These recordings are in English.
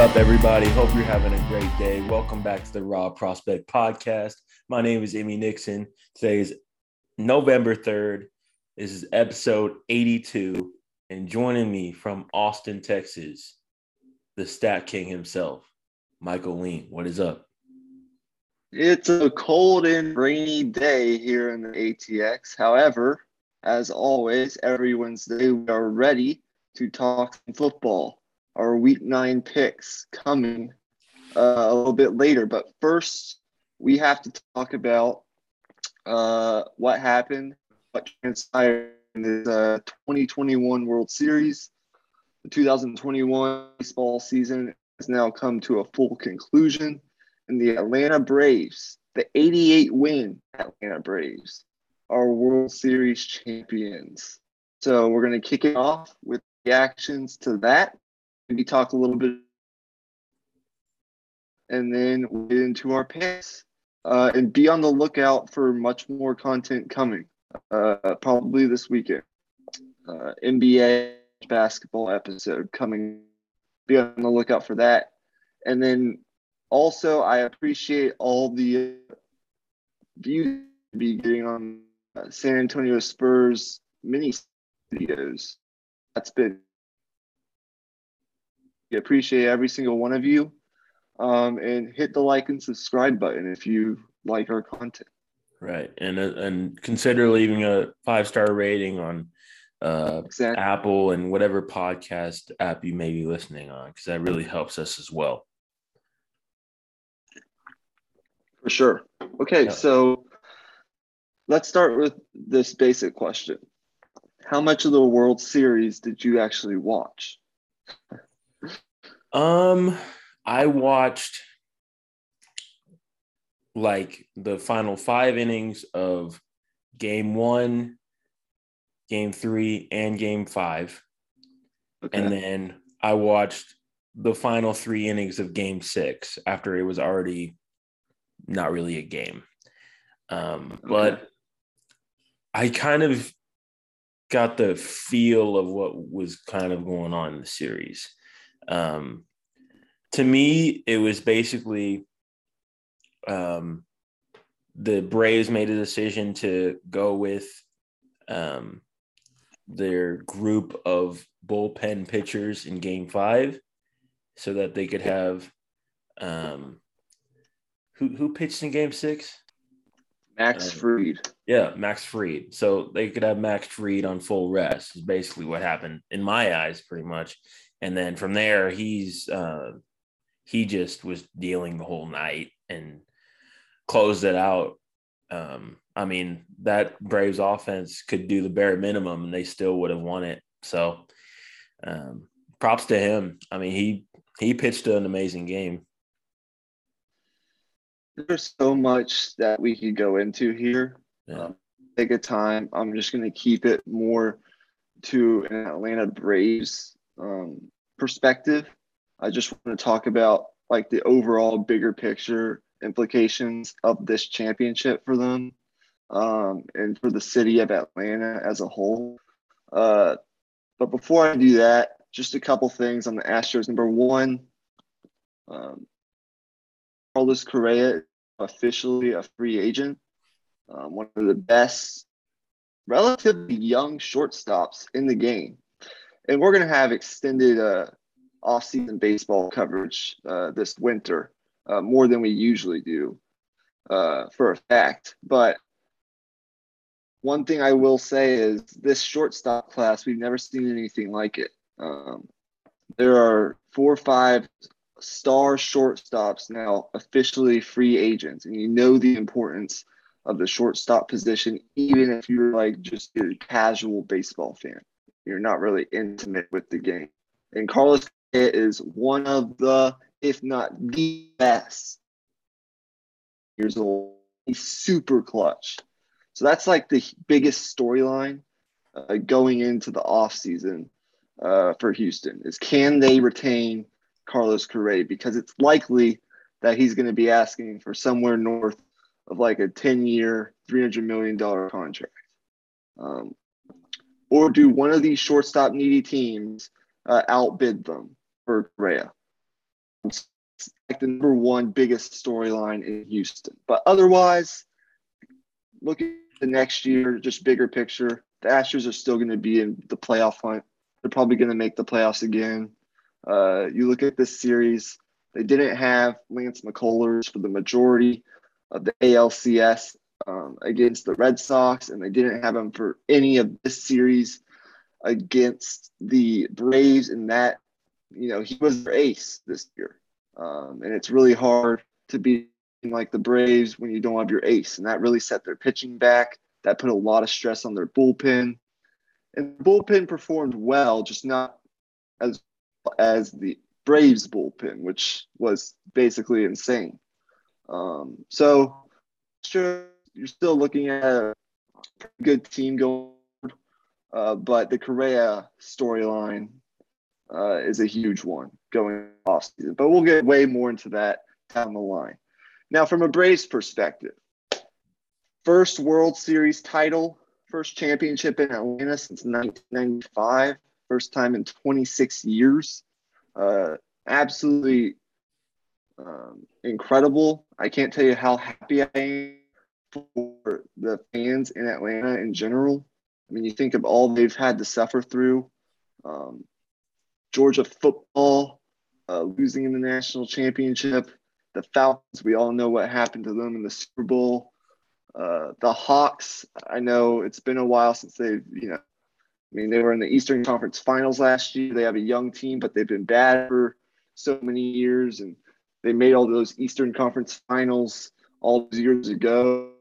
Up, everybody? Hope you're having a great day. Welcome back to the Raw Prospect Podcast. My name is Emmy Nixon. Today is November 3rd. This is episode 82. And joining me from Austin, Texas, the Stat King himself, Michael Lean. What is up? It's a cold and rainy day here in the ATX. However, as always, every Wednesday we are ready to talk football. Our week nine picks coming uh, a little bit later. But first, we have to talk about uh, what happened, what transpired in the uh, 2021 World Series. The 2021 baseball season has now come to a full conclusion, and the Atlanta Braves, the 88 win Atlanta Braves, are World Series champions. So we're going to kick it off with reactions to that. Maybe talk a little bit, and then we'll get into our picks. Uh, and be on the lookout for much more content coming, uh, probably this weekend. Uh, NBA basketball episode coming. Be on the lookout for that. And then also, I appreciate all the views be getting on uh, San Antonio Spurs mini videos. That's been. We appreciate every single one of you. Um, and hit the like and subscribe button if you like our content. Right, and uh, and consider leaving a five star rating on uh, exactly. Apple and whatever podcast app you may be listening on, because that really helps us as well. For sure. Okay, yeah. so let's start with this basic question: How much of the World Series did you actually watch? Um I watched like the final five innings of game one, game three, and game five. Okay. And then I watched the final three innings of game six after it was already not really a game. Um, okay. But I kind of got the feel of what was kind of going on in the series. Um, to me, it was basically um, the Braves made a decision to go with um, their group of bullpen pitchers in game five so that they could have um, who, who pitched in game six? Max um, Fried. Yeah, Max Fried. So they could have Max Fried on full rest, is basically what happened in my eyes, pretty much. And then from there, he's uh, he just was dealing the whole night and closed it out. Um, I mean, that Braves offense could do the bare minimum and they still would have won it. So um, props to him. I mean, he he pitched an amazing game. There's so much that we could go into here. Yeah. Um, take a time. I'm just going to keep it more to an Atlanta Braves um, perspective. I just want to talk about like the overall bigger picture implications of this championship for them um, and for the city of Atlanta as a whole. Uh, but before I do that, just a couple things on the Astros. Number one, um, Carlos Correa officially a free agent, um, one of the best, relatively young shortstops in the game. And we're going to have extended uh, off-season baseball coverage uh, this winter, uh, more than we usually do, uh, for a fact. But one thing I will say is this shortstop class, we've never seen anything like it. Um, there are four or five star shortstops now officially free agents, and you know the importance of the shortstop position, even if you're like just a casual baseball fan. You're not really intimate with the game. And Carlos is one of the, if not the best years old. He's super clutch. So that's like the biggest storyline uh, going into the offseason uh, for Houston is can they retain Carlos Correa? Because it's likely that he's going to be asking for somewhere north of like a 10 year, $300 million contract. Um, or do one of these shortstop needy teams uh, outbid them? for Correa. It's like the number one biggest storyline in Houston. But otherwise, looking at the next year, just bigger picture, the Astros are still going to be in the playoff hunt. They're probably going to make the playoffs again. Uh, you look at this series, they didn't have Lance McCullers for the majority of the ALCS um, against the Red Sox, and they didn't have him for any of this series against the Braves. And that, you know, he was their ace this year. Um, and it's really hard to be like the Braves when you don't have your ace. And that really set their pitching back. That put a lot of stress on their bullpen. And the bullpen performed well, just not as as the Braves bullpen, which was basically insane. Um, so sure, you're still looking at a good team going, uh, but the Correa storyline uh, is a huge one going off season. But we'll get way more into that down the line. Now, from a Braves perspective, first World Series title, first championship in Atlanta since 1995, first time in 26 years. Uh, absolutely um, incredible. I can't tell you how happy I am for the fans in Atlanta in general. I mean, you think of all they've had to suffer through. Um, Georgia football uh, losing in the national championship. The Falcons, we all know what happened to them in the Super Bowl. Uh, the Hawks, I know it's been a while since they've, you know, I mean, they were in the Eastern Conference Finals last year. They have a young team, but they've been bad for so many years, and they made all those Eastern Conference Finals all those years ago.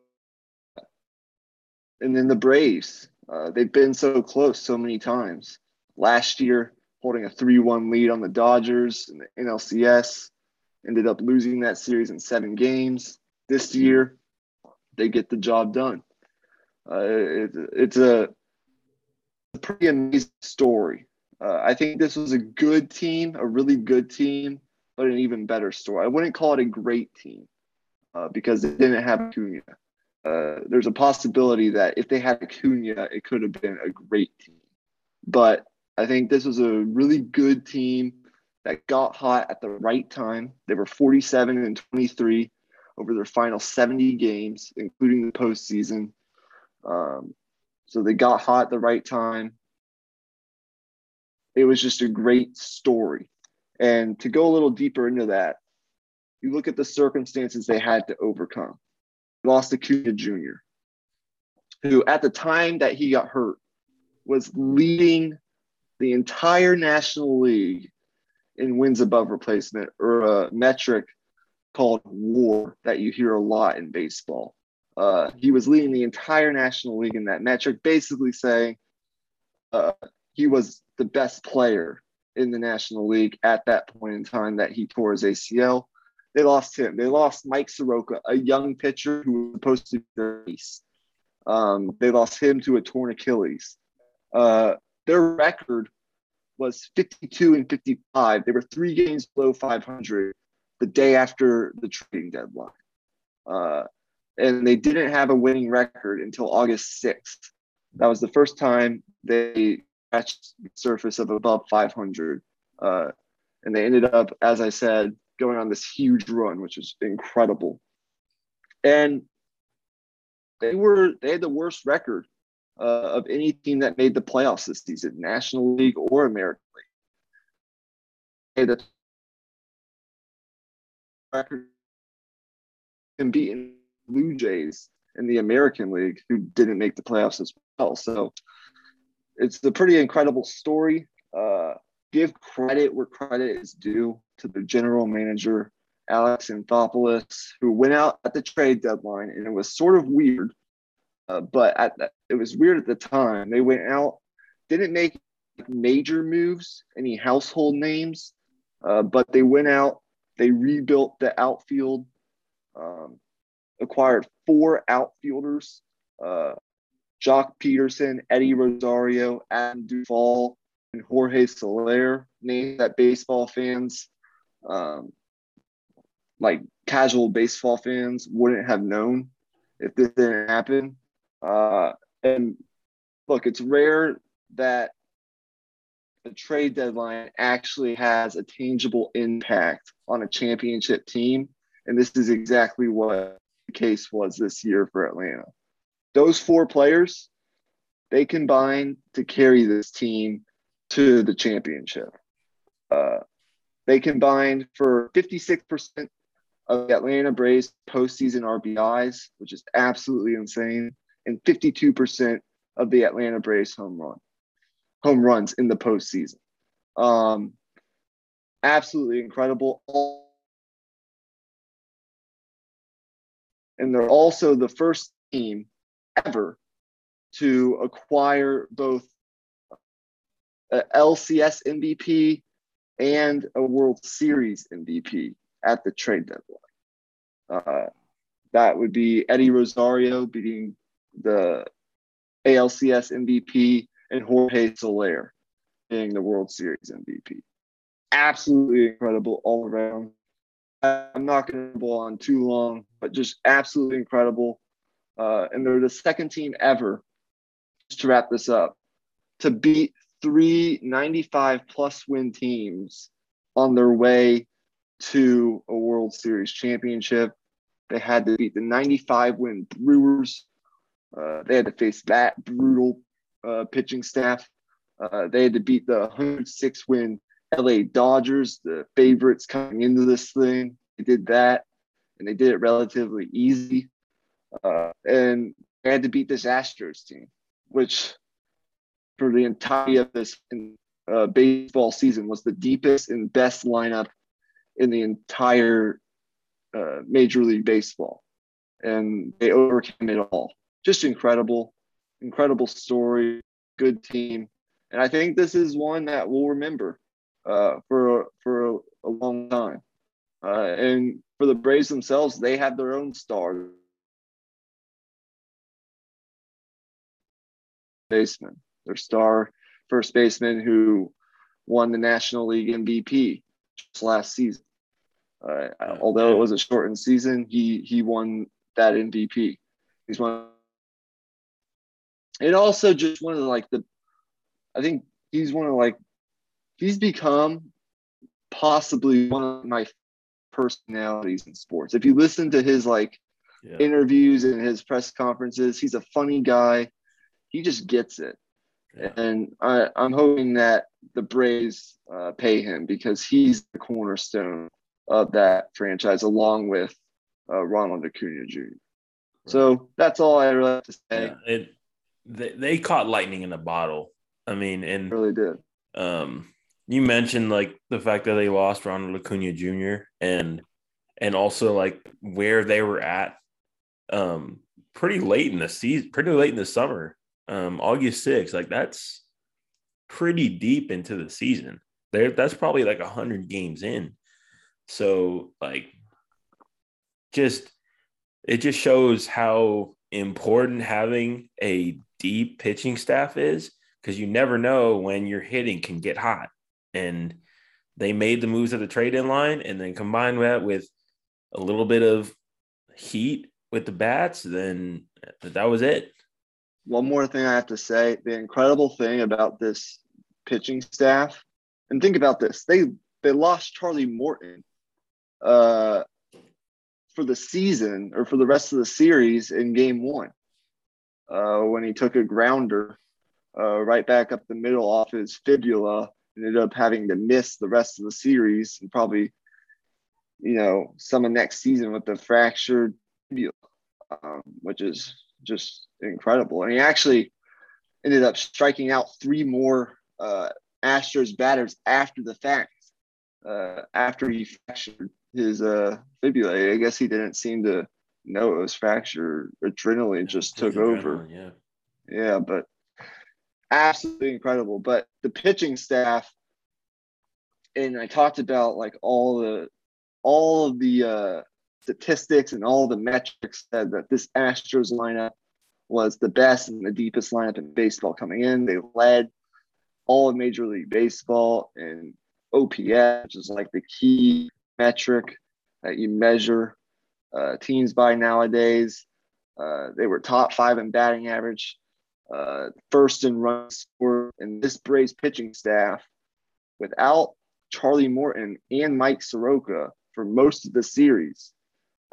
And then the Braves, uh, they've been so close so many times. Last year, holding a 3 1 lead on the Dodgers in the NLCS, ended up losing that series in seven games. This year, they get the job done. Uh, it, it's a pretty amazing story. Uh, I think this was a good team, a really good team, but an even better story. I wouldn't call it a great team uh, because they didn't have Acuna. Uh, there's a possibility that if they had Acuna, it could have been a great team. But I think this was a really good team that got hot at the right time. They were 47 and 23 over their final 70 games, including the postseason. Um, so they got hot at the right time. It was just a great story. And to go a little deeper into that, you look at the circumstances they had to overcome. Lost Acuna Jr., who at the time that he got hurt was leading the entire National League in wins above replacement, or a metric called WAR that you hear a lot in baseball. Uh, he was leading the entire National League in that metric, basically saying uh, he was the best player in the National League at that point in time that he tore his ACL. They lost him. They lost Mike Soroka, a young pitcher who was supposed to be their ace. Um, they lost him to a torn Achilles. Uh, their record was 52 and 55. They were three games below 500 the day after the trading deadline. Uh, and they didn't have a winning record until August 6th. That was the first time they scratched the surface of above 500. Uh, and they ended up, as I said, going on this huge run, which is incredible. And they were they had the worst record uh, of any team that made the playoffs this season, National League or American League. They the record and beaten Blue Jays in the American League who didn't make the playoffs as well. So it's a pretty incredible story. Uh, give credit where credit is due to the general manager, Alex Anthopoulos, who went out at the trade deadline, and it was sort of weird. Uh, but at the, it was weird at the time. They went out, didn't make major moves, any household names, uh, but they went out. They rebuilt the outfield. Um, acquired four outfielders uh, Joc Pederson, Eddie Rosario, Adam Duvall, and Jorge Soler, name that baseball fans, um, like casual baseball fans, wouldn't have known if this didn't happen. Uh, and look, it's rare that the trade deadline actually has a tangible impact on a championship team. And this is exactly what the case was this year for Atlanta. Those four players, they combined to carry this team to the championship. Uh, they combined for 56% of the Atlanta Braves postseason RBIs, which is absolutely insane, and 52% of the Atlanta Braves home run home runs in the postseason. Um, absolutely incredible. And they're also the first team ever to acquire both a LCS MVP and a World Series MVP at the trade deadline. Uh, that would be Eddie Rosario beating the ALCS MVP and Jorge Soler being the World Series MVP. Absolutely incredible all around. I'm not going to go on too long, but just absolutely incredible. Uh, and they're the second team ever, just to wrap this up, to beat three 95 plus win teams on their way to a World Series championship. They had to beat the 95 win Brewers. Uh, they had to face that brutal uh, pitching staff. Uh, they had to beat the 106 win LA Dodgers, the favorites coming into this thing. They did that, and they did it relatively easy. Uh, and they had to beat this Astros team, which for the entirety of this uh, baseball season was the deepest and best lineup in the entire uh, Major League Baseball. And they overcame it all. Just incredible incredible story, good team, and I think this is one that we'll remember uh, for for a, a long time. Uh, and for the Braves themselves, they have their own star baseman, their star first baseman who won the National League MVP just last season. Uh, although it was a shortened season, he he won that MVP. He's one and also just one of the, like the i think he's one of like he's become possibly one of my personalities in sports if you listen to his like yeah. interviews and his press conferences he's a funny guy he just gets it yeah. and I, i'm hoping that the braves uh, pay him because he's the cornerstone of that franchise along with uh, ronald acuna jr right. so that's all i really have to say yeah, it, they, they caught lightning in a bottle. I mean, and really did. Um, you mentioned like the fact that they lost Ronald Acuna Jr. and and also like where they were at um pretty late in the season, pretty late in the summer. Um, August 6th, like that's pretty deep into the season. There, that's probably like a hundred games in. So like just it just shows how important having a deep pitching staff is because you never know when your hitting can get hot. And they made the moves at the trade in line and then combined that with a little bit of heat with the bats, then that was it. One more thing I have to say the incredible thing about this pitching staff, and think about this they they lost Charlie Morton uh, for the season or for the rest of the series in game one uh, when he took a grounder uh, right back up the middle off his fibula. And ended up having to miss the rest of the series and probably, you know, some of next season with the fractured fibula, um, which is just incredible. And he actually ended up striking out three more uh, Astros batters after the fact, uh, after he fractured his uh, fibula. I guess he didn't seem to know it was fractured. Adrenaline just took over. Yeah. Yeah, but absolutely incredible. But the pitching staff, and I talked about like all the all of the uh, statistics and all the metrics said that this Astros lineup was the best and the deepest lineup in baseball coming in. They led all of Major League Baseball and OPS, which is like the key metric that you measure uh, teams by nowadays. Uh, they were top five in batting average, uh, first in run score, and this Braves pitching staff without Charlie Morton and Mike Soroka for most of the series.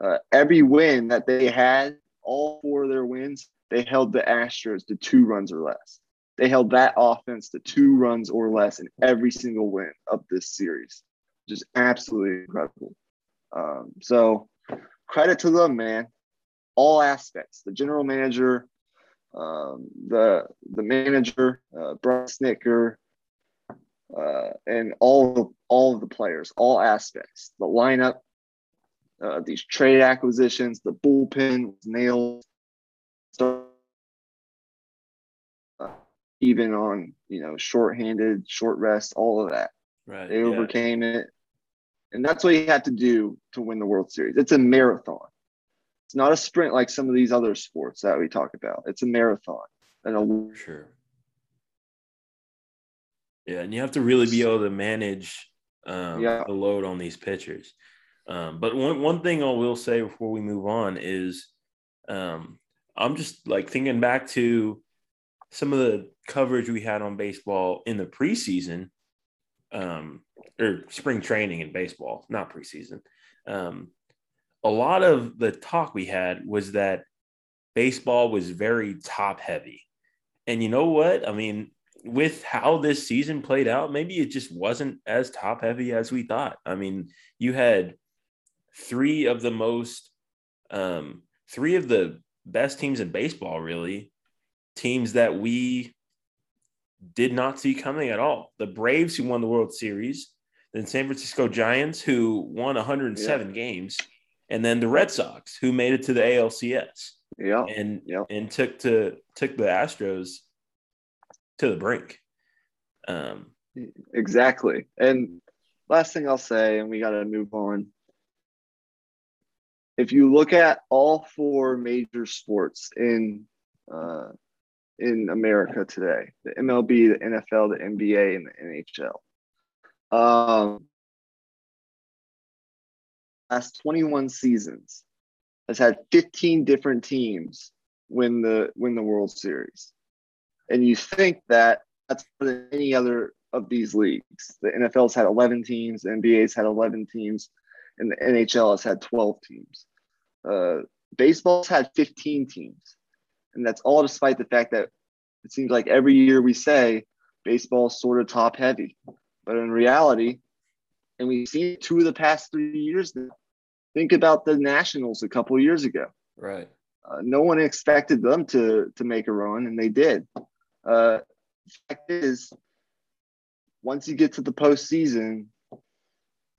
Uh, every win that they had, all four of their wins, they held the Astros to two runs or less. They held that offense to two runs or less in every single win of this series, Just absolutely incredible. Um, so, credit to them, man. All aspects the general manager, um, the the manager, uh, Brian Snitker, uh, and all the all of the players, all aspects, the lineup, uh, these trade acquisitions, the bullpen was nailed. Uh, even on you know short-handed, short rest, all of that. Right. They yeah. overcame it, and that's what you have to do to win the World Series. It's a marathon. It's not a sprint like some of these other sports that we talk about. It's a marathon. And a, Sure. Yeah, and you have to really be able to manage um, Yeah. the load on these pitchers. Um, but one one thing I will say before we move on is, um, I'm just like thinking back to some of the coverage we had on baseball in the preseason, um, or spring training in baseball, not preseason. Um, a lot of the talk we had was that baseball was very top heavy. And you know what? I mean, with how this season played out, maybe it just wasn't as top heavy as we thought. I mean, you had three of the most, um, three of the best teams in baseball, really, teams that we did not see coming at all. The Braves, who won the World Series, then San Francisco Giants, who won 107 games, and then the Red Sox, who made it to the ALCS yeah. and Yep. and took to took the Astros to the brink. Um, Exactly. And last thing I'll say, and we got to move on. If you look at all four major sports in uh, in America today, the MLB, the NFL, the NBA, and the NHL, um, last 21 seasons has had 15 different teams win the win the World Series, and you think that that's more than any other of these leagues. The NFL's had 11 teams, the NBA's had 11 teams, and the NHL has had 12 teams. Uh, baseball's had 15 teams, and that's all despite the fact that it seems like every year we say baseball's sort of top heavy, but in reality, and we've seen two of the past three years now. Think about the Nationals a couple years ago. right. Uh, no one expected them to to make a run, and they did. Uh, fact is, once you get to the postseason,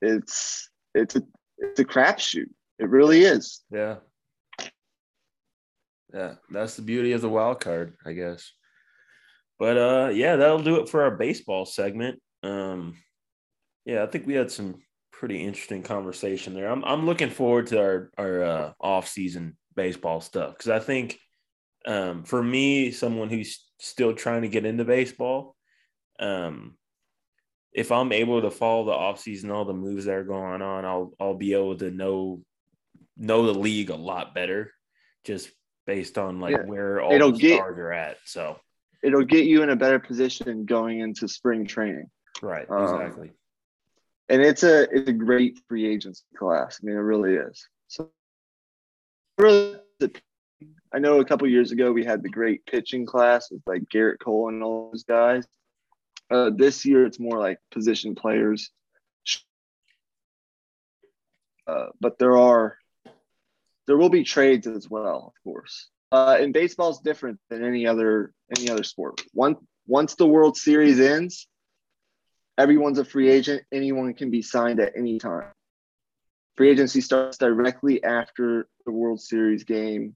it's it's a it's a crapshoot. It really is. Yeah. Yeah, that's the beauty of the wild card, I guess. But uh yeah, that'll do it for our baseball segment. Um yeah, I think we had some pretty interesting conversation there. I'm I'm looking forward to our our uh off-season baseball stuff cuz I think um for me someone who's still trying to get into baseball um if I'm able to follow the offseason, all the moves that are going on, I'll I'll be able to know know the league a lot better, just based on like Yeah. where all It'll the get- stars are at. So It'll get you in a better position going into spring training, right, Um, exactly. and it's a it's a great free agency class. I mean, it really is. So, really, I know a couple years ago we had the great pitching class with like Gerrit Cole and all those guys. Uh, this year it's more like position players. Uh, but there are there will be trades as well, of course. Uh, and baseball is different than any other any other sport. Once once the World Series ends, everyone's a free agent. Anyone can be signed at any time. Free agency starts directly after the World Series game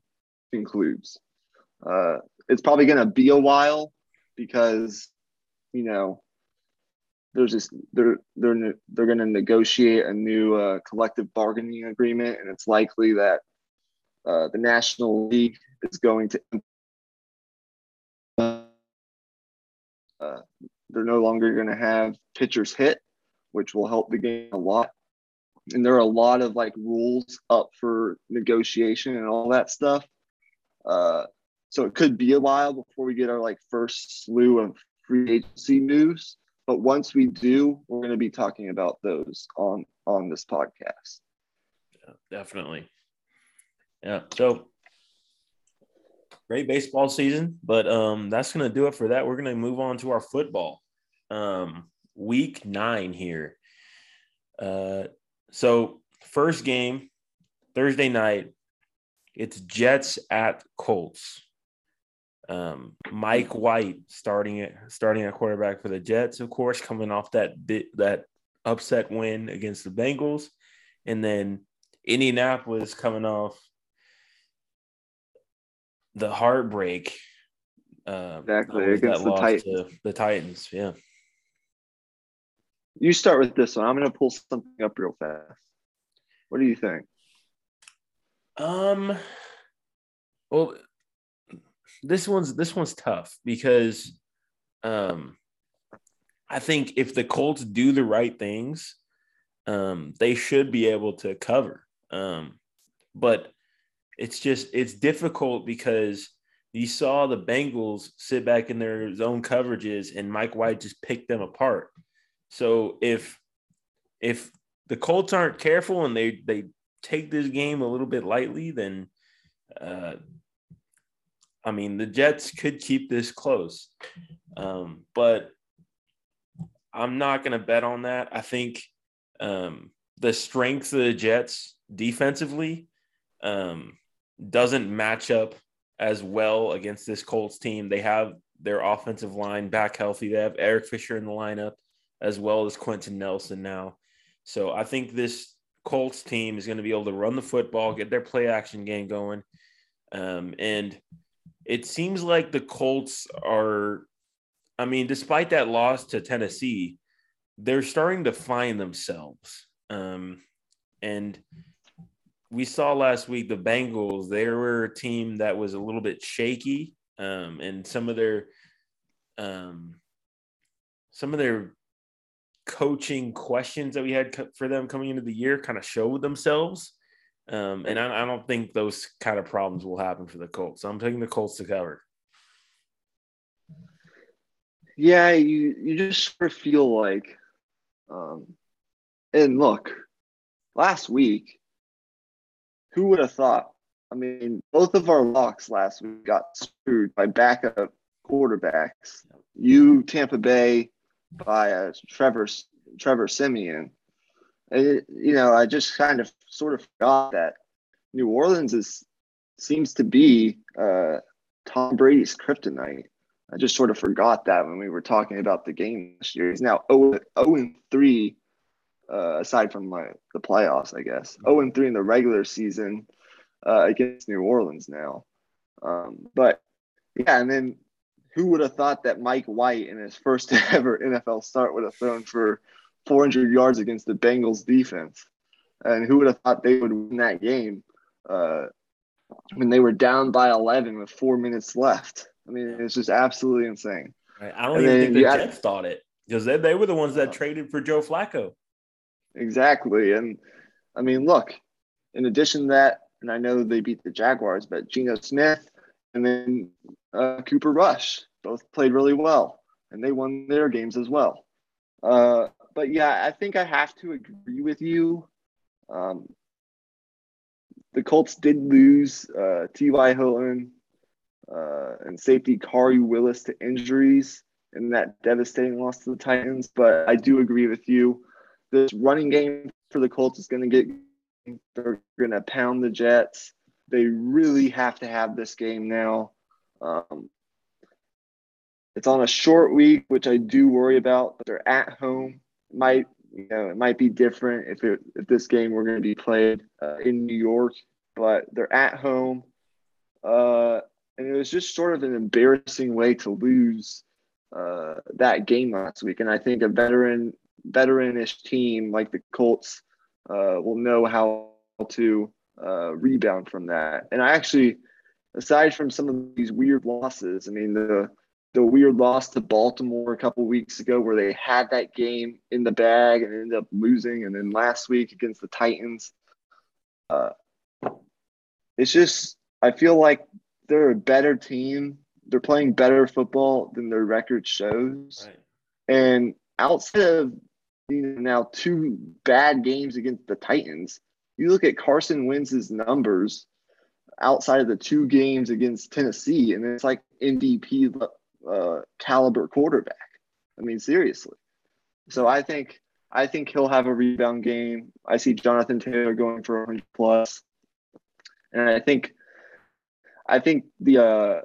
concludes. Uh, it's probably going to be a while because you know there's this they're they're they're going to negotiate a new uh, collective bargaining agreement, and it's likely that uh, the National League is going to uh, they're no longer going to have pitchers hit, which will help the game a lot. And there are a lot of like rules up for negotiation and all that stuff. Uh, so it could be a while before we get our like first slew of free agency news. But once we do, we're going to be talking about those on on this podcast. Yeah, definitely. Yeah. So great baseball season, but um, that's going to do it for that. We're going to move on to our football. Um, week nine here. Uh, so first game Thursday night, it's Jets at Colts. Um, Mike White starting it, starting at quarterback for the Jets, of course, coming off that bit that upset win against the Bengals, and then Indianapolis coming off the heartbreak. Uh, exactly against the Titans. the Titans, yeah. You start with this one. I'm going to pull something up real fast. What do you think? Um. Well, this one's this one's tough because, um, I think if the Colts do the right things, um, they should be able to cover. Um, but it's just it's difficult because you saw the Bengals sit back in their zone coverages and Mike White just picked them apart. So if if the Colts aren't careful and they they take this game a little bit lightly, then uh, I mean the Jets could keep this close. Um, but I'm not going to bet on that. I think um, the strength of the Jets defensively um, doesn't match up as well against this Colts team. They have their offensive line back healthy. They have Eric Fisher in the lineup as well as Quenton Nelson now. So I think this Colts team is going to be able to run the football, get their play action game going. Um, and it seems like the Colts are, I mean, despite that loss to Tennessee, they're starting to find themselves. Um, and we saw last week the Bengals, they were a team that was a little bit shaky. Um, and some of their um, some of their coaching questions that we had for them coming into the year kind of showed themselves. Um, and I, I, don't think those kind of problems will happen for the Colts. So I'm taking the Colts to cover. Yeah, you you just sort of feel like, um, and look, last week, who would have thought? I mean, both of our locks last week got screwed by backup quarterbacks. You, Tampa Bay, by uh, Trevor Trevor Siemian. It, you know, I just kind of sort of forgot that New Orleans is seems to be uh, Tom Brady's kryptonite. I just sort of forgot that when we were talking about the game this year. He's now 0, 0 and 3, uh, aside from my, the playoffs, I guess. 0 and 3 in the regular season uh, against New Orleans now. Um, but yeah, and then who would have thought that Mike White in his first ever NFL start would have thrown for 400 yards against the Bengals defense? And who would have thought they would win that game uh, when they were down by 11 with four minutes left? I mean, it's just absolutely insane. Right. I don't and even think the Jets had, thought it because they, they were the ones that uh, traded for Joe Flacco. Exactly. And I mean, look, in addition to that, and I know they beat the Jaguars, but Geno Smith and then uh, Cooper Rush. Both played really well, and they won their games as well. Uh, but yeah, I think I have to agree with you. Um, the Colts did lose uh, T.Y. Hilton uh, and safety Khari Willis to injuries in that devastating loss to the Titans. But I do agree with you. This running game for the Colts is going to get, they're going to pound the Jets. They really have to have this game now. Um, it's on a short week, which I do worry about, but they're at home. Might you know it might be different if it, if this game were going to be played uh, in New York, but they're at home. Uh, and it was just sort of an embarrassing way to lose uh, that game last week. And I think a veteran veteranish team like the Colts uh, will know how to uh, rebound from that. And I actually, aside from some of these weird losses, I mean the the weird loss to Baltimore a couple weeks ago where they had that game in the bag and ended up losing, and then last week against the Titans. Uh, it's just I feel like they're a better team. They're playing better football than their record shows, right. and outside of you know, now two bad games against the Titans, you look at Carson Wentz's numbers outside of the two games against Tennessee, and it's like MVP uh, caliber quarterback. I mean, seriously. So I think I think he'll have a rebound game. I see Jonathan Taylor going for 100 plus, and I think I think the uh,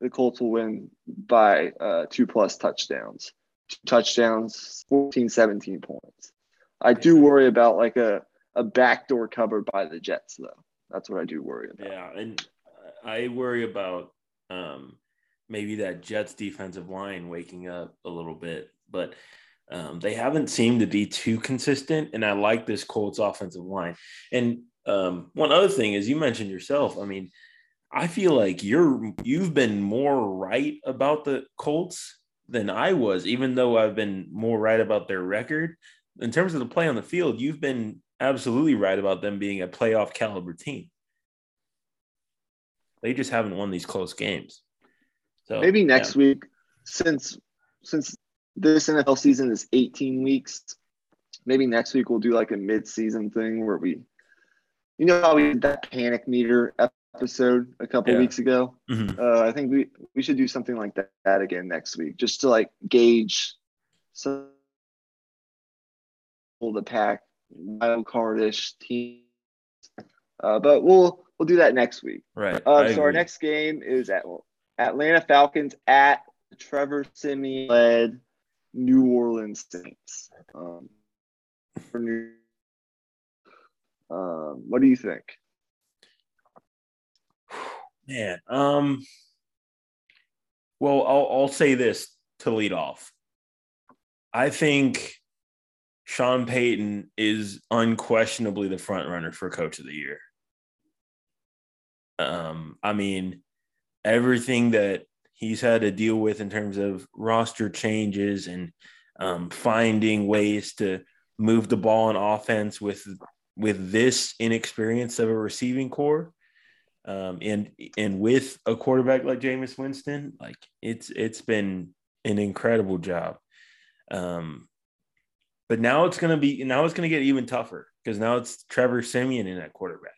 the Colts will win by uh, two plus touchdowns, two touchdowns, 14, 17 points. I do worry about like a a backdoor cover by the Jets though. That's what I do worry about. Yeah, and I worry about um, maybe that Jets defensive line waking up a little bit, but um, they haven't seemed to be too consistent. And I like this Colts offensive line. And um, one other thing is you mentioned yourself. I mean, I feel like you're you've been more right about the Colts than I was, even though I've been more right about their record. In terms of the play on the field, you've been absolutely right about them being a playoff caliber team. They just haven't won these close games. So maybe next yeah. week, since since this NFL season is 18 weeks, maybe next week we'll do like a mid-season thing where we, you know, how we did that panic meter episode a couple yeah. weeks ago. Mm-hmm. Uh, I think we we should do something like that, that again next week, just to like gauge some the pack wild cardish team. Uh, but we'll we'll do that next week. Right. Uh, so our next game is at Atlanta Falcons at Trevor Siemian led New Orleans Saints. Um, for New, um, what do you think? Man, um, well, I'll I'll say this to lead off. I think Sean Payton is unquestionably the front runner for coach of the year. Um, I mean, everything that he's had to deal with in terms of roster changes and um, finding ways to move the ball on offense with with this inexperience of a receiving corps, um, and and with a quarterback like Jameis Winston, like it's it's been an incredible job. Um, but now it's to be now it's to get even tougher because now it's Trevor Siemian in that quarterback.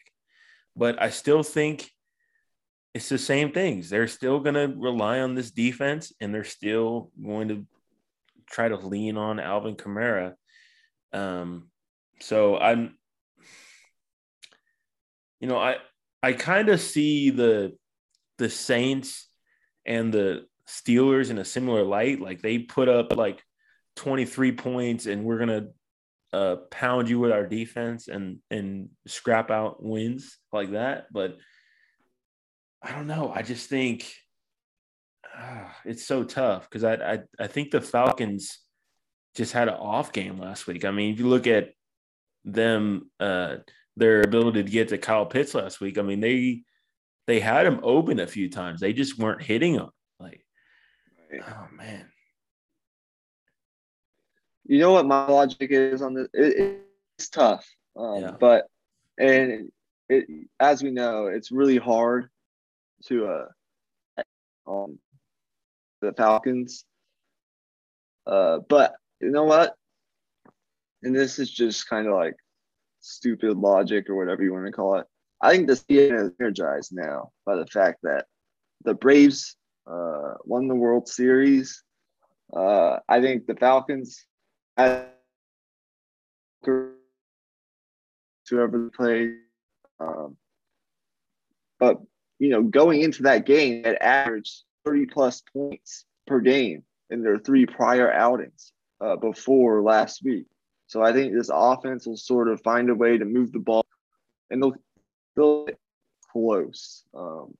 But I still think it's the same things. They're still going to rely on this defense and they're still going to try to lean on Alvin Kamara. Um, so I'm, you know, I I kind of see the the Saints and the Steelers in a similar light. Like they put up like 23 points and we're going to uh, pound you with our defense and and scrap out wins like that. But I don't know. I just think uh, it's so tough because I, I I think the Falcons just had an off game last week. I mean, if you look at them, uh, their ability to get to Kyle Pitts last week, I mean they they had him open a few times. They just weren't hitting him. Like, oh man you know what my logic is on this? It, it's tough, um, yeah. but and it as we know, it's really hard to uh um the Falcons. Uh, but you know what? And this is just kind of like stupid logic or whatever you want to call it. I think the team is energized now by the fact that the Braves uh, won the World Series. Uh, I think the Falcons whoever played. Um, but you know, going into that game, it averaged 30 plus points per game in their three prior outings uh, before last week. So I think this offense will sort of find a way to move the ball, and they'll they'll get close. Um,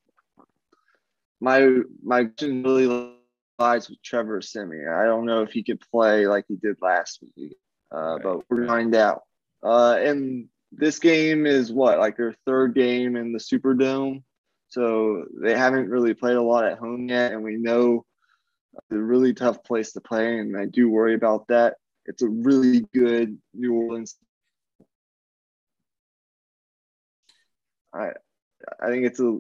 my my question really lies with Trevor Siemian. I don't know if he could play like he did last week, uh, right. but we're find out. Uh, and this game is what like their third game in the Superdome, so they haven't really played a lot at home yet, and we know it's a really tough place to play, and I do worry about that. It's a really good New Orleans. I I think it's a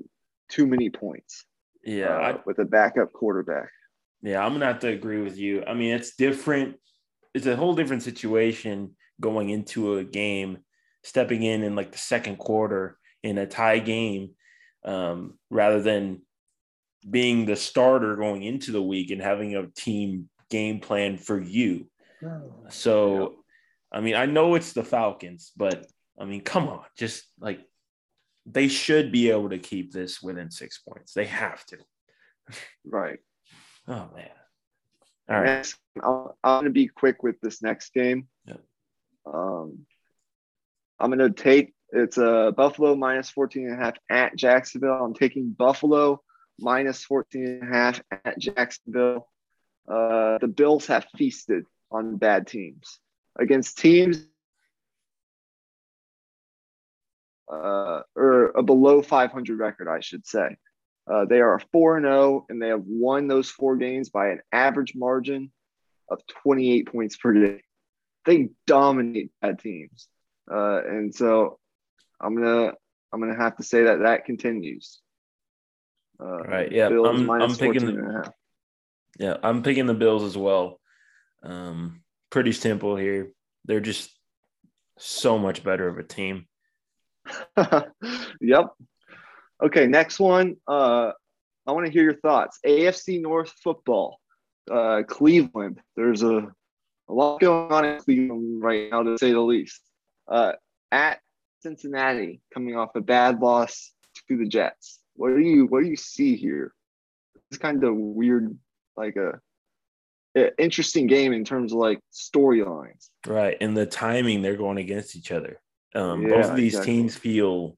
too many points. Yeah, uh, with a backup quarterback. Yeah, I'm gonna have to agree with you. I mean, it's different it's a whole different situation going into a game, stepping in in like the second quarter in a tie game, um, rather than being the starter going into the week and having a team game plan for you. So, I mean, I know it's the Falcons, but I mean, come on, just like they should be able to keep this within six points. They have to. Right. Oh man. All right. Next, I'm, to be quick with this next game. Yeah. Um, I'm going to take it's a uh, Buffalo minus 14 and a half at Jacksonville. I'm taking Buffalo minus 14 and a half at Jacksonville. Uh, the Bills have feasted on bad teams against teams uh, or a below 500 record, I should say. Uh, they are 4 0, and they have won those four games by an average margin of 28 points per day. They dominate bad teams. Uh, and so I'm gonna I'm gonna have to say that that continues. Uh, right. Yeah. I'm, I'm picking. The, yeah, I'm picking the Bills as well. Um, pretty simple here. They're just so much better of a team. yep. Okay, next one. Uh, I want to hear your thoughts. AFC North football. Uh, Cleveland. There's a, a lot going on in Cleveland right now, to say the least. Uh, at Cincinnati, coming off a bad loss to the Jets. What do you what do you see here? It's kind of weird, like a, a interesting game in terms of like storylines. Right, and the timing they're going against each other. Um, yeah, both of these exactly. teams feel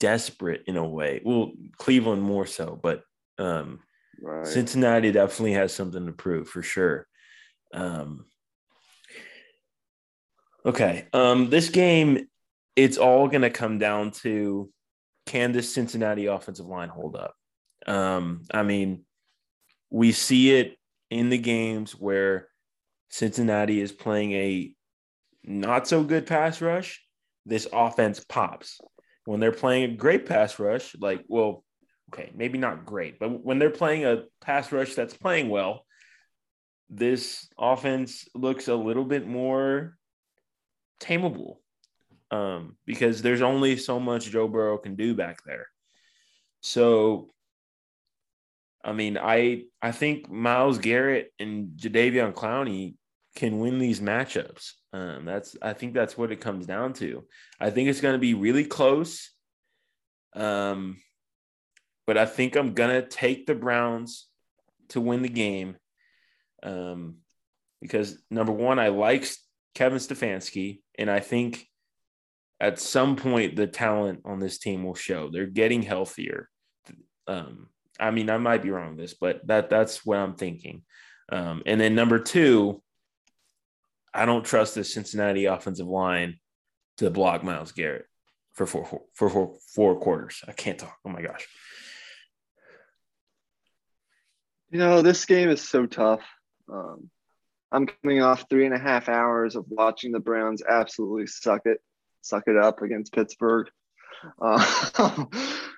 desperate in a way. Well, Cleveland more so, but um, right. Cincinnati definitely has something to prove for sure. Um, okay, um, this game, it's all going to come down to can this Cincinnati offensive line hold up? Um, I mean, we see it in the games where Cincinnati is playing a not so good pass rush, this offense pops. When they're playing a great pass rush, like, well, okay, maybe not great, but when they're playing a pass rush that's playing well, this offense looks a little bit more tameable um, because there's only so much Joe Burrow can do back there. So, I mean, I I think Myles Garrett and Jadeveon Clowney can win these matchups. Um, that's I think that's what it comes down to. I think it's going to be really close. Um, but I think I'm gonna take the Browns to win the game. Um, because number one, I like Kevin Stefanski, and I think at some point the talent on this team will show. They're getting healthier. Um, I mean, I might be wrong on this, but that that's what I'm thinking. Um, and then number two, I don't trust the Cincinnati offensive line to block Myles Garrett for four, four, for four, four quarters. I can't talk. Oh my gosh. You know, this game is so tough. Um, I'm coming off three and a half hours of watching the Browns absolutely suck it, suck it up against Pittsburgh. Uh,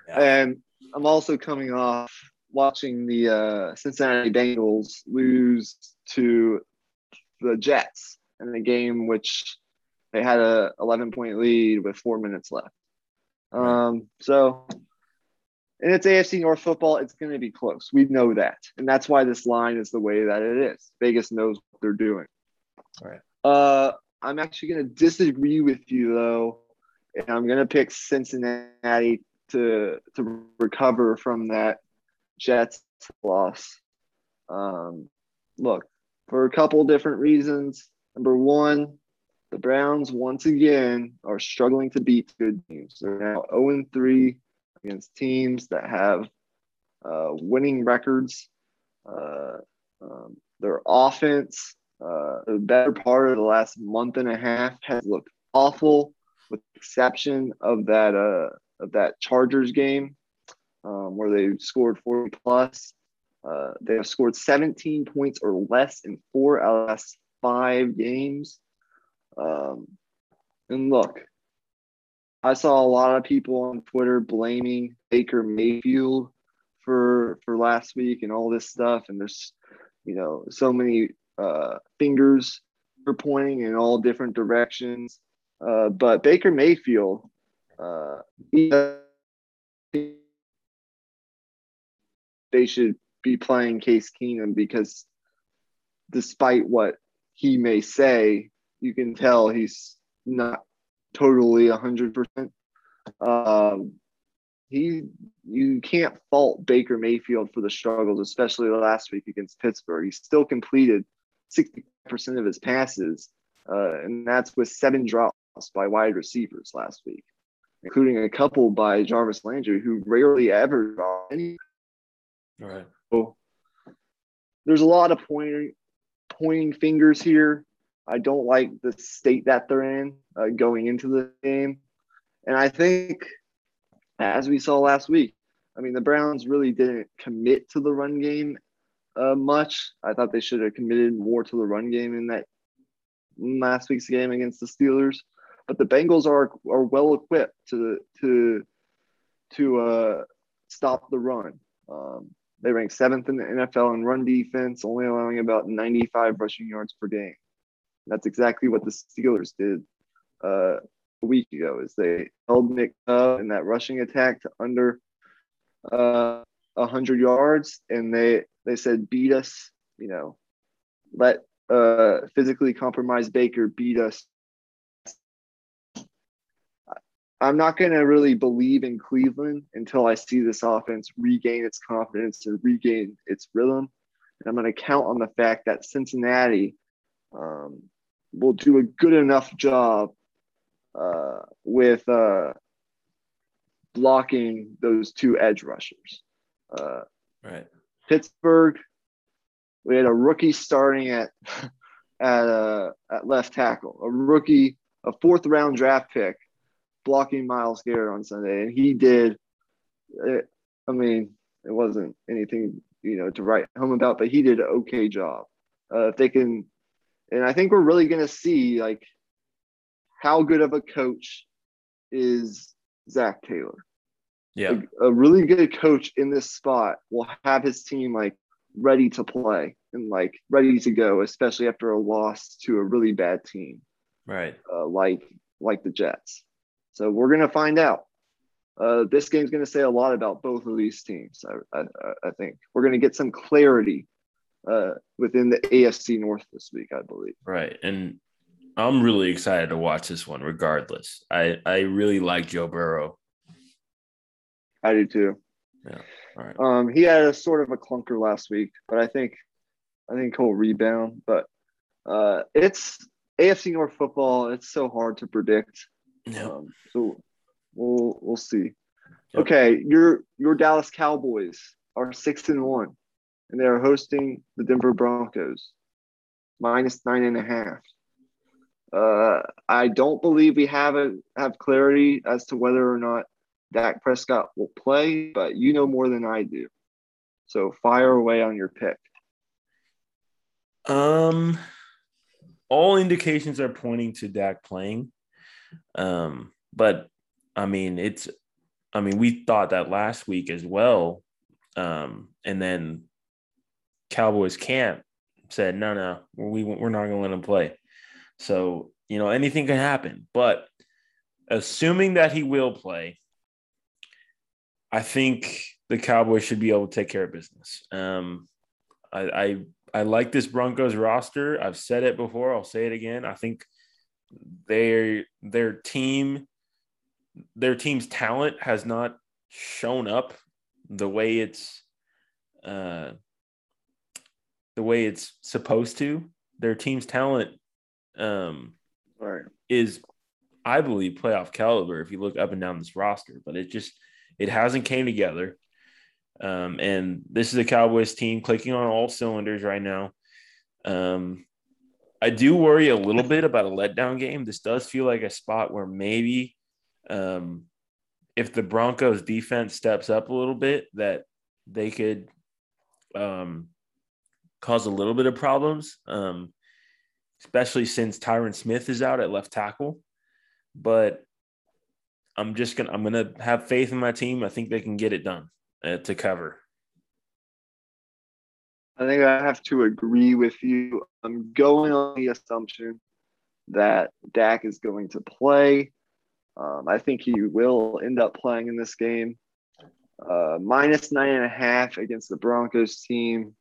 yeah. And I'm also coming off watching the uh, Cincinnati Bengals lose to the Jets in a game which they had a 11 point lead with four minutes left. Um, so, and it's AFC North football. It's going to be close. We know that, and that's why this line is the way that it is. Vegas knows what they're doing. All right. Uh, I'm actually going to disagree with you though, and I'm going to pick Cincinnati to to recover from that Jets loss. Um, look, for a couple different reasons. Number one, the Browns once again are struggling to beat good teams. They're now 0 3 against teams that have uh, winning records. Uh, um, their offense, uh, the better part of the last month and a half, has looked awful, with the exception of that uh, of that Chargers game um, where they scored 40 plus. Uh, they have scored 17 points or less in four out of last five games. Um, and look, I saw a lot of people on Twitter blaming Baker Mayfield for for last week and all this stuff. And there's, you know, so many uh, fingers are pointing in all different directions. Uh, but Baker Mayfield, uh, they should be playing Case Keenum because despite what he may say, you can tell he's not totally 100%. Um, he you can't fault Baker Mayfield for the struggles, especially last week against Pittsburgh. He still completed 60% of his passes, uh, and that's with seven drops by wide receivers last week, including a couple by Jarvis Landry, who rarely ever draw any. Right. So there's a lot of pointing pointing fingers here. I don't like the state that they're in uh, going into the game, and I think as we saw last week, I mean, the Browns really didn't commit to the run game uh, much. I thought they should have committed more to the run game in that last week's game against the Steelers. But the Bengals are are well equipped to to to uh, stop the run. Um, they rank seventh in the NFL in run defense, only allowing about 95 rushing yards per game. That's exactly what the Steelers did uh, a week ago is they held Nick Chubb in that rushing attack to under uh, 100 yards, and they they said beat us, you know, let uh, physically compromised Baker beat us. I'm not going to really believe in Cleveland until I see this offense regain its confidence and regain its rhythm. And I'm going to count on the fact that Cincinnati um, will do a good enough job uh, with uh, blocking those two edge rushers. Uh, right. Pittsburgh, we had a rookie starting at at uh, at left tackle, a rookie, a fourth round draft pick, blocking Myles Garrett on Sunday, and he did. It, I mean, it wasn't anything you know to write home about, but he did an okay job. Uh, if they can, and I think we're really going to see like how good of a coach is Zac Taylor? Yeah. A, a, really good coach in this spot will have his team like ready to play and like ready to go, especially after a loss to a really bad team. Right. Uh, like like the Jets. So we're gonna find out. Uh, this game's going to say a lot about both of these teams. I, I, I think we're going to get some clarity uh, within the AFC North this week, I believe. Right, and I'm really excited to watch this one regardless. I, I really like Joe Burrow. I do too. Yeah. All right. Um, he had a sort of a clunker last week, but I think I think he'll rebound. But uh, it's AFC North football. It's so hard to predict. Yeah. Um, so we'll we'll see. Yep. Okay, your your Dallas Cowboys are six and one, and they are hosting the Denver Broncos, minus nine and a half. Uh, I don't believe we have a, have clarity as to whether or not Dak Prescott will play, but you know more than I do. So fire away on your pick. Um, all indications are pointing to Dak playing. Um, but I mean, it's, I mean, we thought that last week as well. Um, and then Cowboys camp said, no, no, we, we're not going to let him play. So, you know, anything can happen. But assuming that he will play, I think the Cowboys should be able to take care of business. Um, I, I I like this Broncos roster. I've said it before. I'll say it again. I think their their team their team's talent has not shown up the way it's uh, the way it's supposed to. Their team's talent um, right. is, I believe, playoff caliber if you look up and down this roster. But it just it hasn't came together. Um, and this is a Cowboys team clicking on all cylinders right now. Um, I do worry a little bit about a letdown game. This does feel like a spot where maybe um, if the Broncos defense steps up a little bit, that they could um, cause a little bit of problems. Um, especially since Tyron Smith is out at left tackle. But I'm just gonna I'm gonna have faith in my team. I think they can get it done uh, to cover. I think I have to agree with you. I'm going on the assumption that Dak is going to play. Um, I think he will end up playing in this game. Uh, minus nine and a half against the Broncos team.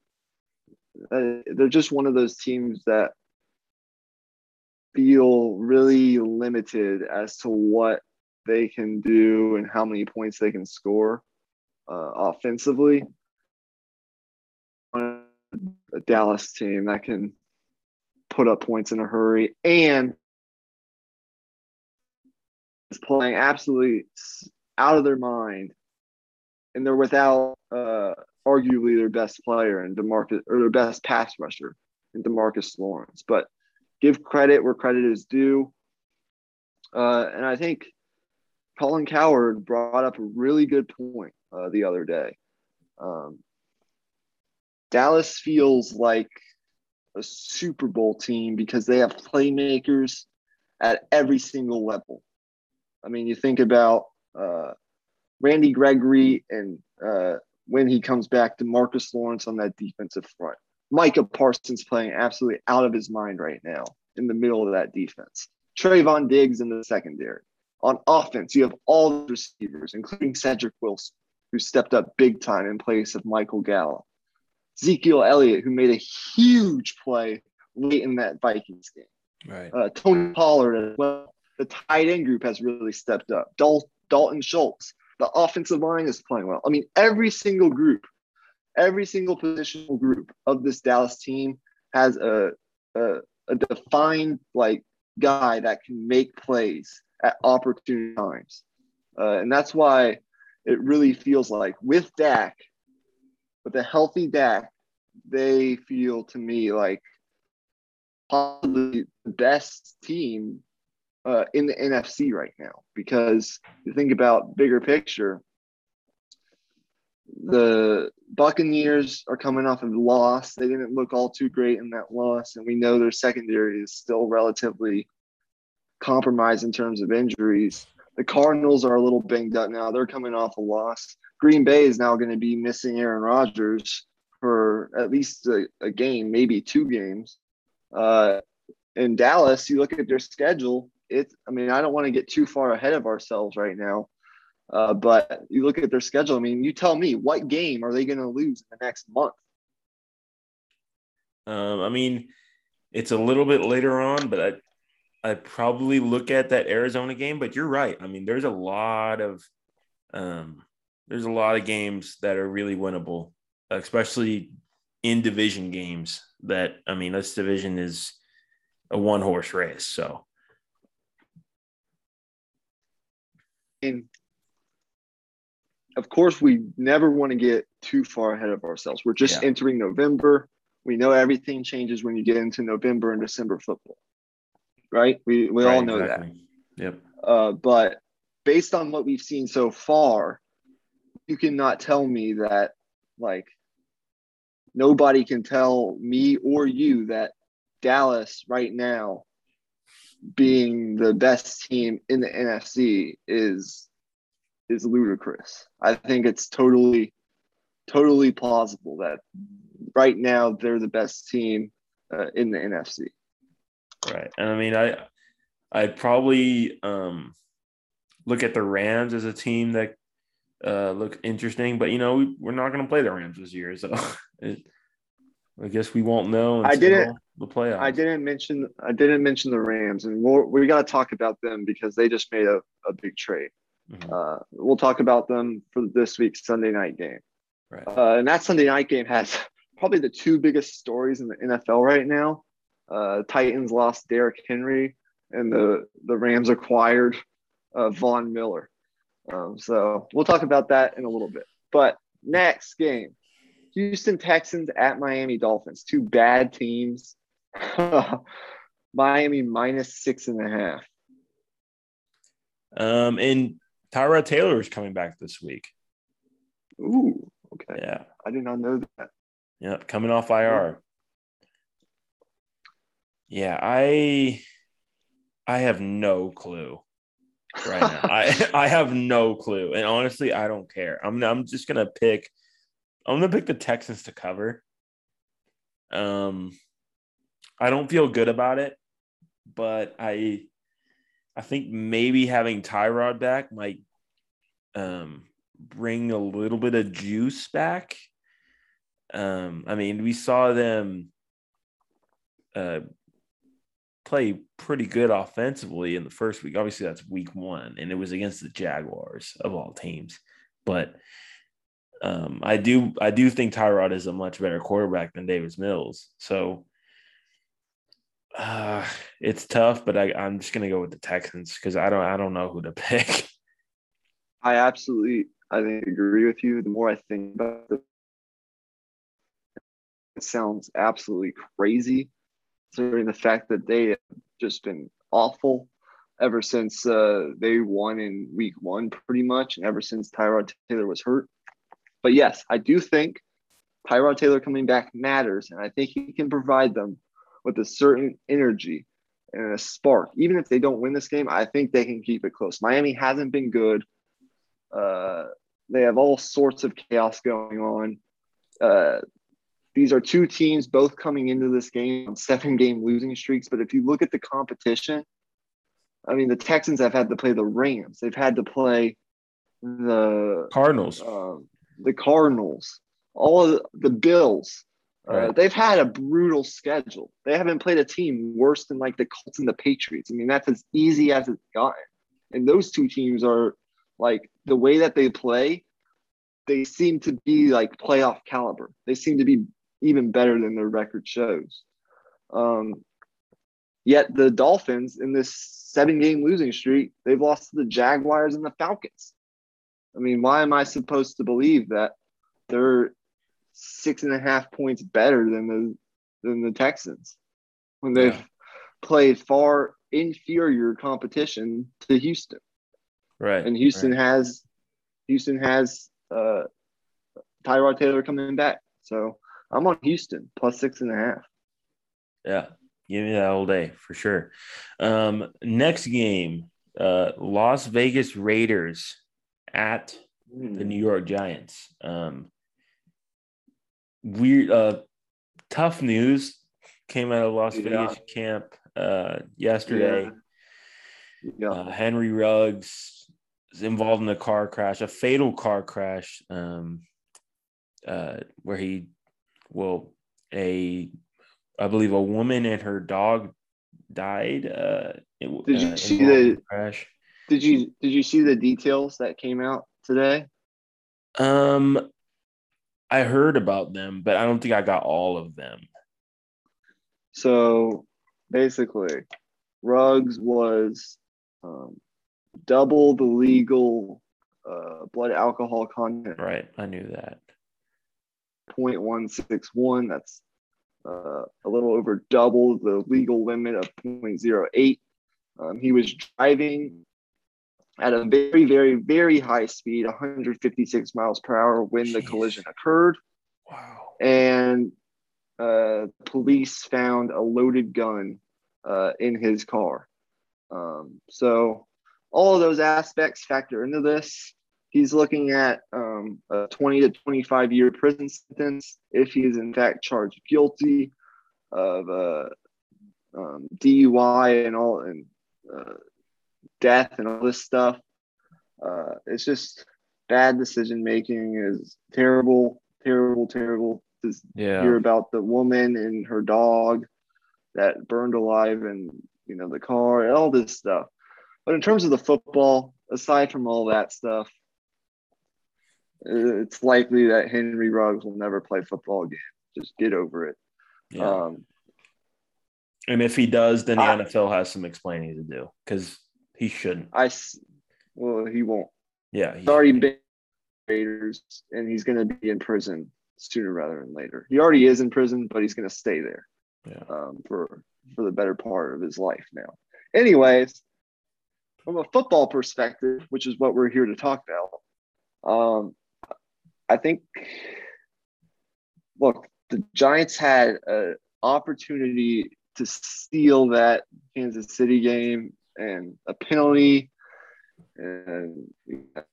Uh, they're just one of those teams that feel really limited as to what they can do and how many points they can score uh, offensively. A Dallas team that can put up points in a hurry and is playing absolutely out of their mind, and they're without uh, arguably their best player and Demarcus or their best pass rusher in Demarcus Lawrence. But give credit where credit is due, uh, and I think Colin Cowherd brought up a really good point uh, the other day. Um, Dallas feels like a Super Bowl team because they have playmakers at every single level. I mean, you think about uh, Randy Gregory and uh, when he comes back to Marcus Lawrence on that defensive front. Micah Parsons playing absolutely out of his mind right now in the middle of that defense. Trevon Diggs in the secondary. On offense, you have all the receivers, including Cedric Wilson, who stepped up big time in place of Michael Gallup. Ezekiel Elliott, who made a huge play late in that Vikings game. Right. Uh, Tony Pollard as well. The tight end group has really stepped up. Dal- Dalton Schultz. The offensive line is playing well. I mean, every single group, every single positional group of this Dallas team has a, a, a defined like guy that can make plays at opportune times. Uh, and that's why it really feels like with Dak, with a healthy Dak, they feel to me like possibly the best team uh, in the NFC right now. Because you think about bigger picture, the Buccaneers are coming off of loss. They didn't look all too great in that loss, and we know their secondary is still relatively compromised in terms of injuries. The Cardinals are a little banged up now. They're coming off a loss. Green Bay is now going to be missing Aaron Rodgers for at least a, a game, maybe two games. Uh, in Dallas, you look at their schedule. It's, I mean, I don't want to get too far ahead of ourselves right now, uh, but you look at their schedule. I mean, you tell me what game are they going to lose in the next month? Um, I mean, it's a little bit later on, but I, I probably look at that Arizona game. But you're right. I mean, there's a lot of, um, there's a lot of games that are really winnable, especially in division games. That I mean, this division is a one horse race. So, and of course, we never want to get too far ahead of ourselves. We're just Yeah. entering November. We know everything changes when you get into November and December football, right? We we all Right, know that. Yep. Uh, but based on what we've seen so far, you cannot tell me that like nobody can tell me or you that Dallas right now being the best team in the NFC is is ludicrous. I think it's totally totally plausible that right now they're the best team uh, in the NFC. Right. And I mean, I I'd probably um look at the Rams as a team that uh look interesting, but you know, we, we're not gonna play the Rams this year, so it, I guess we won't know I until didn't- the playoffs. I didn't mention I didn't mention the Rams, and we're, we got to talk about them because they just made a, a big trade. Mhm. Uh, we'll talk about them for this week's Sunday night game. Right. Uh, and that Sunday night game has probably the two biggest stories in the NFL right now. Uh, Titans lost Derrick Henry, and the the Rams acquired uh, Von Miller. Um, so we'll talk about that in a little bit. But next game, Houston Texans at Miami Dolphins, two bad teams. Miami minus six and a half. Um, and Tyrod Taylor is coming back this week. Ooh, okay. Yeah. I did not know that. Yep. Coming off IR. Yeah, I I have no clue right now. I I have no clue, and honestly, I don't care. I'm I'm just gonna pick. I'm gonna pick the Texans to cover. Um, I don't feel good about it, but I I think maybe having Tyrod back might um, bring a little bit of juice back. Um, I mean, we saw them uh, play pretty good offensively in the first week. Obviously, that's week one, and it was against the Jaguars of all teams. But um, I do I do think Tyrod is a much better quarterback than Davis Mills. So uh, it's tough, but I, I'm just gonna go with the Texans because I don't I don't know who to pick. I absolutely I think agree with you. The more I think about it, it sounds absolutely crazy, considering the fact that they have just been awful ever since uh, they won in week one, pretty much, and ever since Tyrod Taylor was hurt. But yes, I do think Tyrod Taylor coming back matters, and I think he can provide them with a certain energy and a spark. Even if they don't win this game, I think they can keep it close. Miami hasn't been good. Uh, they have all sorts of chaos going on. Uh, these are two teams both coming into this game on seven game losing streaks. But if you look at the competition, I mean, the Texans have had to play the Rams. They've had to play the Cardinals, uh, the Cardinals, all of the, Bills. Uh, they've had a brutal schedule. They haven't played a team worse than like the Colts and the Patriots. I mean, that's as easy as it's gotten. And those two teams are like the way that they play. They seem to be like playoff caliber. They seem to be even better than their record shows. Um, yet the Dolphins in this seven game losing streak, they've lost to the Jaguars and the Falcons. I mean, why am I supposed to believe that they're six and a half points better than the than the Texans when they've yeah. played far inferior competition to Houston. Right. And Houston right. has Houston has uh Tyrod Taylor coming back. So I'm on Houston plus six and a half. Yeah. Give me that all day for sure. Um, next game, uh, Las Vegas Raiders at mm. the hmm. New York Giants. Um, weird, uh, tough news came out of Las yeah. Vegas camp uh, yesterday. Yeah. yeah. Uh, Henry Ruggs is involved in a car crash, a fatal car crash, um, uh, where he, well, a, I believe a woman and her dog died. Uh, did you uh, see the crash? Did you did you see the details that came out today? Um, I heard about them, but I don't think I got all of them. So basically, Ruggs was um, double the legal uh, blood alcohol content. Right, I knew that. 0.161. That's uh, a little over double the legal limit of 0.08. Um, he was driving at a very, very, very high speed, 156 miles per hour, when Jeez. the collision occurred. Wow. And uh, police found a loaded gun uh, in his car. Um, so, all of those aspects factor into this. He's looking at um, a 20 to 25 year prison sentence if he is in fact charged guilty of uh, um, DUI and all and uh, death and all this stuff. Uh, it's just bad decision making is terrible, terrible, terrible. To yeah. hear about the woman and her dog that burned alive and you know the car, and all this stuff. But in terms of the football, aside from all that stuff, it's likely that Henry Ruggs will never play football again. Just get over it. Yeah. Um, and if he does, then the I, NFL has some explaining to do because he shouldn't. I well, he won't. Yeah, he's already been Raiders, and he's going to be in prison sooner rather than later. He already is in prison, but he's going to stay there yeah. um, for for the better part of his life now. Anyways, from a football perspective, which is what we're here to talk about, um, I think. Look, the Giants had an opportunity to steal that Kansas City game and a penalty and a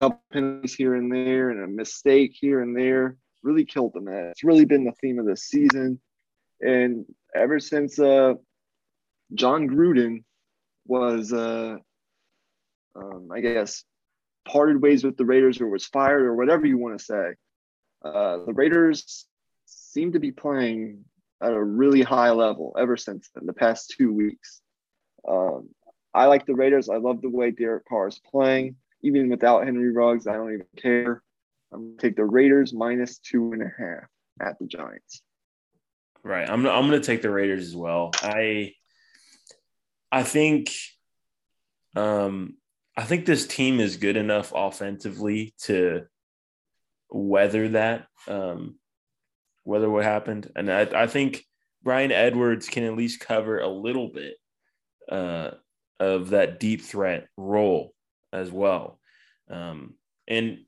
couple penalties here and there and a mistake here and there really killed them. It's really been the theme of the season. And ever since uh, Jon Gruden was, uh, um, I guess, parted ways with the Raiders or was fired or whatever you want to say, uh, the Raiders seem to be playing at a really high level ever since then, the past two weeks. Um, I like the Raiders. I love the way Derek Carr is playing. Even without Henry Ruggs, I don't even care. I'm going to take the Raiders minus two and a half at the Giants. Right. I'm, I'm going to take the Raiders as well. I I think um I think this team is good enough offensively to weather that, um, weather what happened. And I, I think Bryan Edwards can at least cover a little bit uh, of that deep threat role as well. Um, and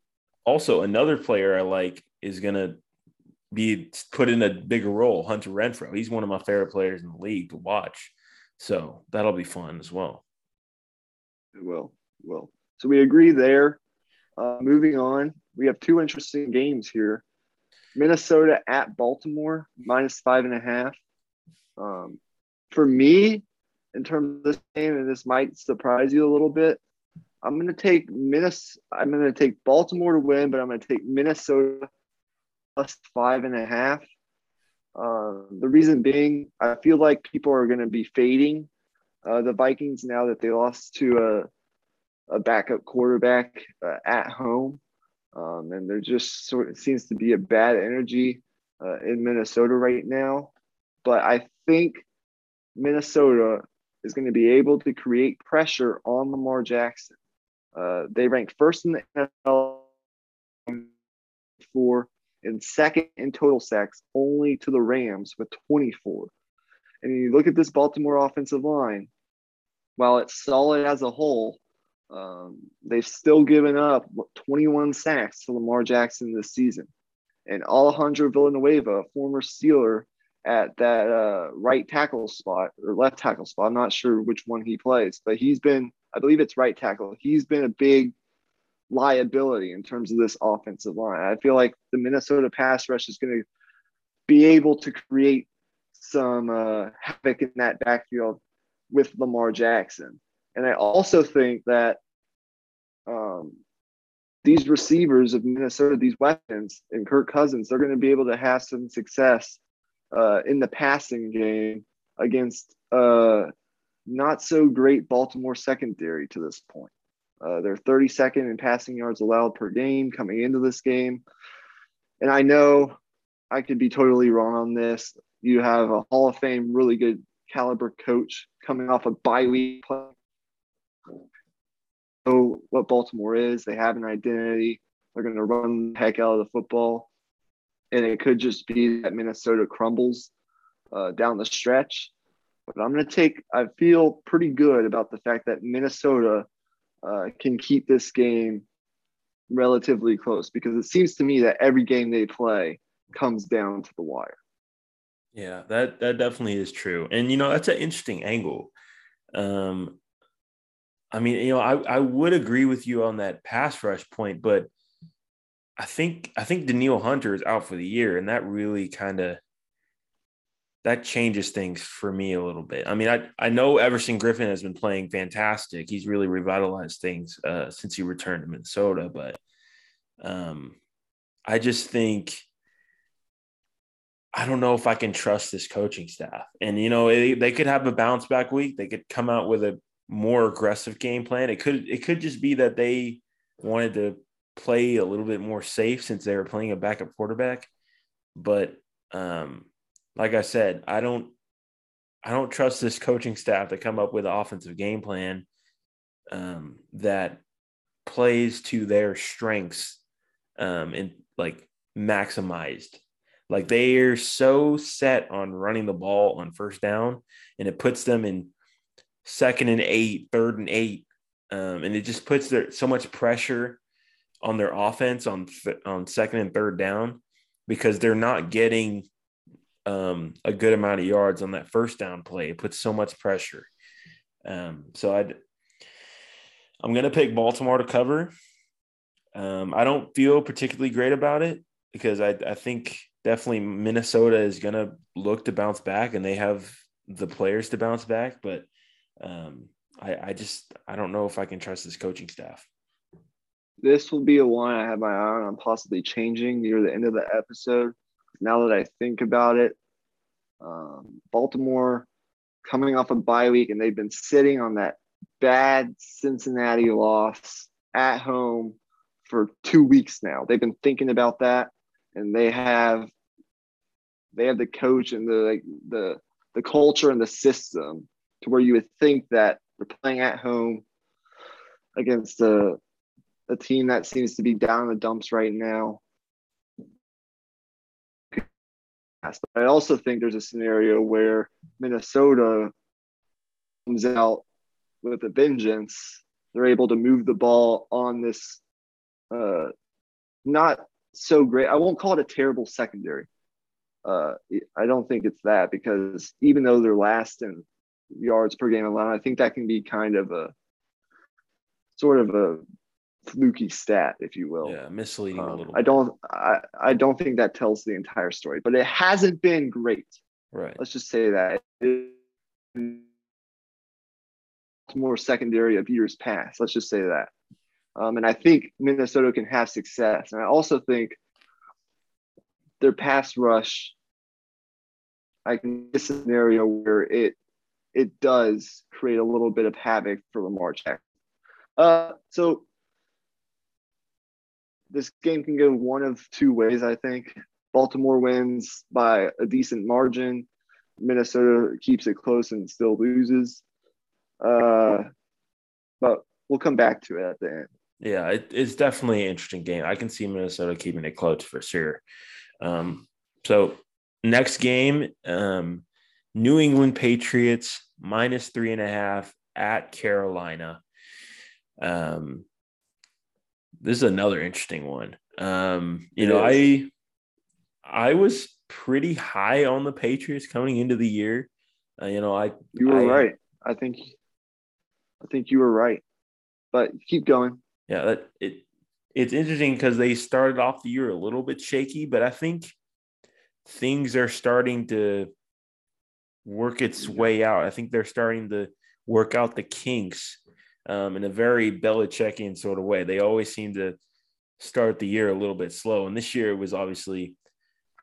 also another player I like is going to be put in a bigger role, Hunter Renfrow. He's one of my favorite players in the league to watch. So that'll be fun as well. It will. Will. So we agree there. Uh, moving on, we have two interesting games here. Minnesota at Baltimore, minus five and a half. Um, for me, in terms of this game, and this might surprise you a little bit, I'm going to take Minnesota. I'm going to take Baltimore to win, but I'm going to take Minnesota plus five and a half. Uh, the reason being, I feel like people are going to be fading uh, the Vikings now that they lost to a, backup quarterback uh, at home. Um, and there just sort of seems to be a bad energy uh, in Minnesota right now. But I think Minnesota is going to be able to create pressure on Lamar Jackson. Uh, they rank first in the NFL for and second in total sacks, only to the Rams with 24. And you look at this Baltimore offensive line, while it's solid as a whole, um, they've still given up 21 sacks to Lamar Jackson this season. And Alejandro Villanueva, former Steeler at that uh, right tackle spot or left tackle spot, I'm not sure which one he plays, but he's been, I believe it's right tackle. He's been a big liability in terms of this offensive line. I feel like the Minnesota pass rush is going to be able to create some uh, havoc in that backfield with Lamar Jackson. And I also think that um, these receivers of Minnesota, these weapons, and Kirk Cousins, they're going to be able to have some success uh, in the passing game against uh, not so great Baltimore secondary to this point. Uh, they're 32nd in passing yards allowed per game coming into this game. And I know I could be totally wrong on this. You have a Hall of Fame, really good caliber coach coming off a bye week. Know what Baltimore is. They have an identity. They're going to run the heck out of the football. And it could just be that Minnesota crumbles uh, down the stretch. But I'm going to take, I feel pretty good about the fact that Minnesota uh, can keep this game relatively close because it seems to me that every game they play comes down to the wire. Yeah, that that definitely is true, and you know that's an interesting angle. Um, I mean, you know, I I would agree with you on that pass rush point, but I think I think Danielle Hunter is out for the year, and that really kind of that changes things for me a little bit. I mean, I I know Everson Griffen has been playing fantastic. He's really revitalized things uh, since he returned to Minnesota, but um, I just think I don't know if I can trust this coaching staff. And you know, they could have a bounce back week. They could come out with a more aggressive game plan. It could it could just be that they wanted to play a little bit more safe since they were playing a backup quarterback. But um, like I said, I don't I don't trust this coaching staff to come up with an offensive game plan um, that plays to their strengths um, and like maximized like they are so set on running the ball on first down, and it puts them in second and eight, third and eight, um, and it just puts their so much pressure on their offense on on second and third down because they're not getting um, a good amount of yards on that first down play. It puts so much pressure. Um, so i I'm going to pick Baltimore to cover. Um, I don't feel particularly great about it because I, I think definitely Minnesota is going to look to bounce back, and they have the players to bounce back. But um, I, I just I don't know if I can trust this coaching staff. This will be a one I have my eye on I'm possibly changing near the end of the episode. Now that I think about it, um, Baltimore coming off a bye week and they've been sitting on that bad Cincinnati loss at home for two weeks now. They've been thinking about that, and they have they have the coach and the like the the culture and the system to where you would think that they're playing at home against a a team that seems to be down in the dumps right now. I also think there's a scenario where Minnesota comes out with a vengeance. They're able to move the ball on this uh, not so great. I won't call it a terrible secondary. Uh, I don't think it's that because even though they're last in yards per game allowed, I think that can be kind of a sort of a fluky stat, if you will. Yeah, misleading um, a little. I don't. I, I don't think that tells the entire story, but it hasn't been great. Right. Let's just say that. It's more secondary of years past. Let's just say that. Um, and I think Minnesota can have success. And I also think their pass rush, I can a scenario where it it does create a little bit of havoc for Lamar Jackson. Uh, so this game can go one of two ways, I think. Baltimore wins by a decent margin. Minnesota keeps it close and still loses. Uh, but we'll come back to it at the end. Yeah, it, it's definitely an interesting game. I can see Minnesota keeping it close for sure. Um, so next game, um, New England Patriots minus three and a half at Carolina. Um, this is another interesting one. Um, you it know, is. I I was pretty high on the Patriots coming into the year. Uh, you know, I you were I, right. I think I think you were right. But keep going. Yeah, that it it's interesting because they started off the year a little bit shaky, but I think things are starting to work its way out. I think they're starting to work out the kinks um, in a very Belichickian sort of way. They always seem to start the year a little bit slow, and this year it was obviously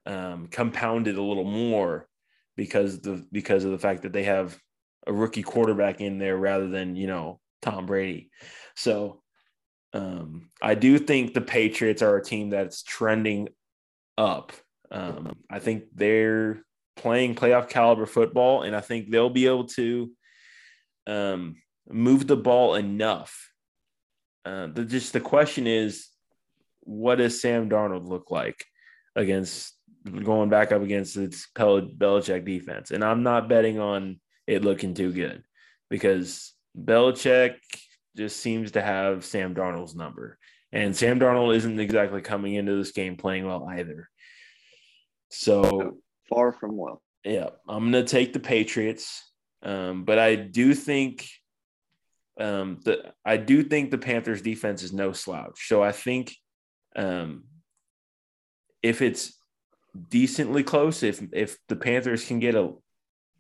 um, compounded a little more because the because of the fact that they have a rookie quarterback in there rather than you know Tom Brady. So um, I do think the Patriots are a team that's trending up. Um, I think they're playing playoff caliber football, and I think they'll be able to um, move the ball enough. Uh, the, just the question is, what does Sam Darnold look like against going back up against its Belichick defense? And I'm not betting on it looking too good because Belichick just seems to have Sam Darnold's number. And Sam Darnold isn't exactly coming into this game playing well either. So far from well. Yeah, I'm to take the Patriots. Um, but I do think um, the I do think the Panthers defense is no slouch. So I think um, if it's decently close, if if the Panthers can get a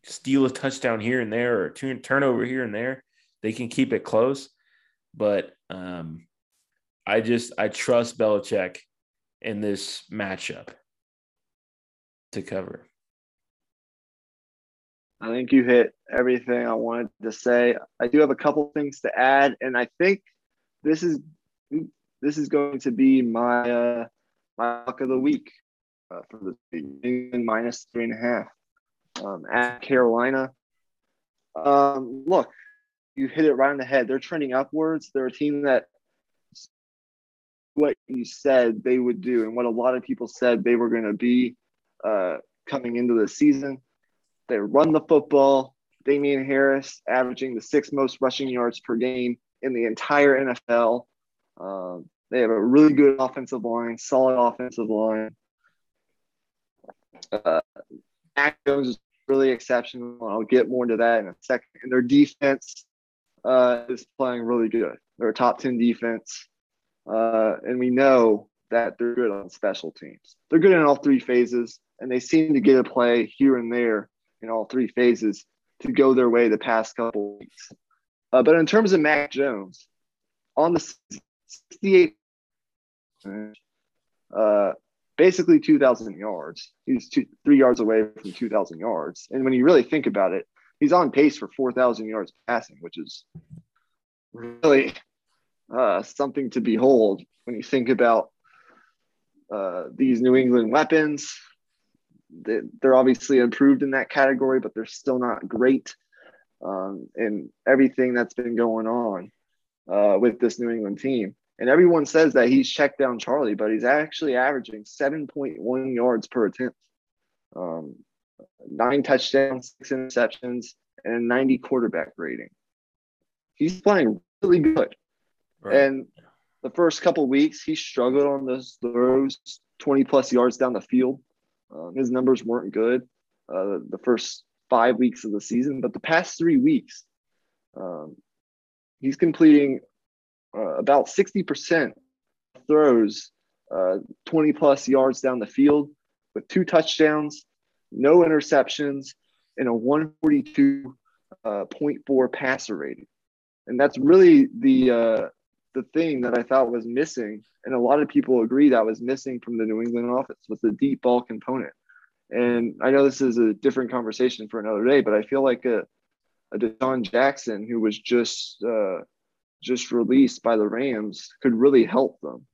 steal a touchdown here and there or a turn, turnover here and there, they can keep it close. But um, I just I trust Belichick in this matchup to cover. I think you hit everything I wanted to say. I do have a couple things to add, and I think this is this is going to be my uh, my luck of the week uh, for the minus three and a half um, at Carolina. Um, look, you hit it right on the head. They're trending upwards. They're a team that what you said they would do and what a lot of people said they were going to be uh, coming into the season. They run the football. Damien Harris averaging the sixth most rushing yards per game in the entire NFL. Um, they have a really good offensive line, solid offensive line. Uh, Mac Jones is really exceptional. I'll get more into that in a second. And their defense uh, is playing really good. They're a top 10 defense. Uh, and we know that they're good on special teams. They're good in all three phases, and they seem to get a play here and there in all three phases to go their way the past couple weeks. Uh, but in terms of Mac Jones, on the 68, uh, basically 2,000 yards. He's two, three yards away from 2,000 yards. And when you really think about it, he's on pace for 4,000 yards passing, which is really uh, something to behold when you think about uh, these New England weapons. They're obviously improved in that category, but they're still not great. Um, and everything that's been going on uh, with this New England team. And everyone says that he's checked down Charlie, but he's actually averaging 7.1 yards per attempt, um, nine touchdowns, six interceptions, and a 90 quarterback rating. He's playing really good. Right. And the first couple weeks, he struggled on those throws, 20 plus yards down the field. Um, his numbers weren't good uh, the first five weeks of the season, but the past three weeks, um, he's completing uh, about 60% throws uh, 20 plus yards down the field with two touchdowns, no interceptions, and a 142.4 uh, passer rating. And that's really the uh, the thing that I thought was missing, and a lot of people agree that was missing from the New England offense was the deep ball component. And I know this is a different conversation for another day, but I feel like a, a DeSean Jackson who was just uh, just released by the Rams could really help them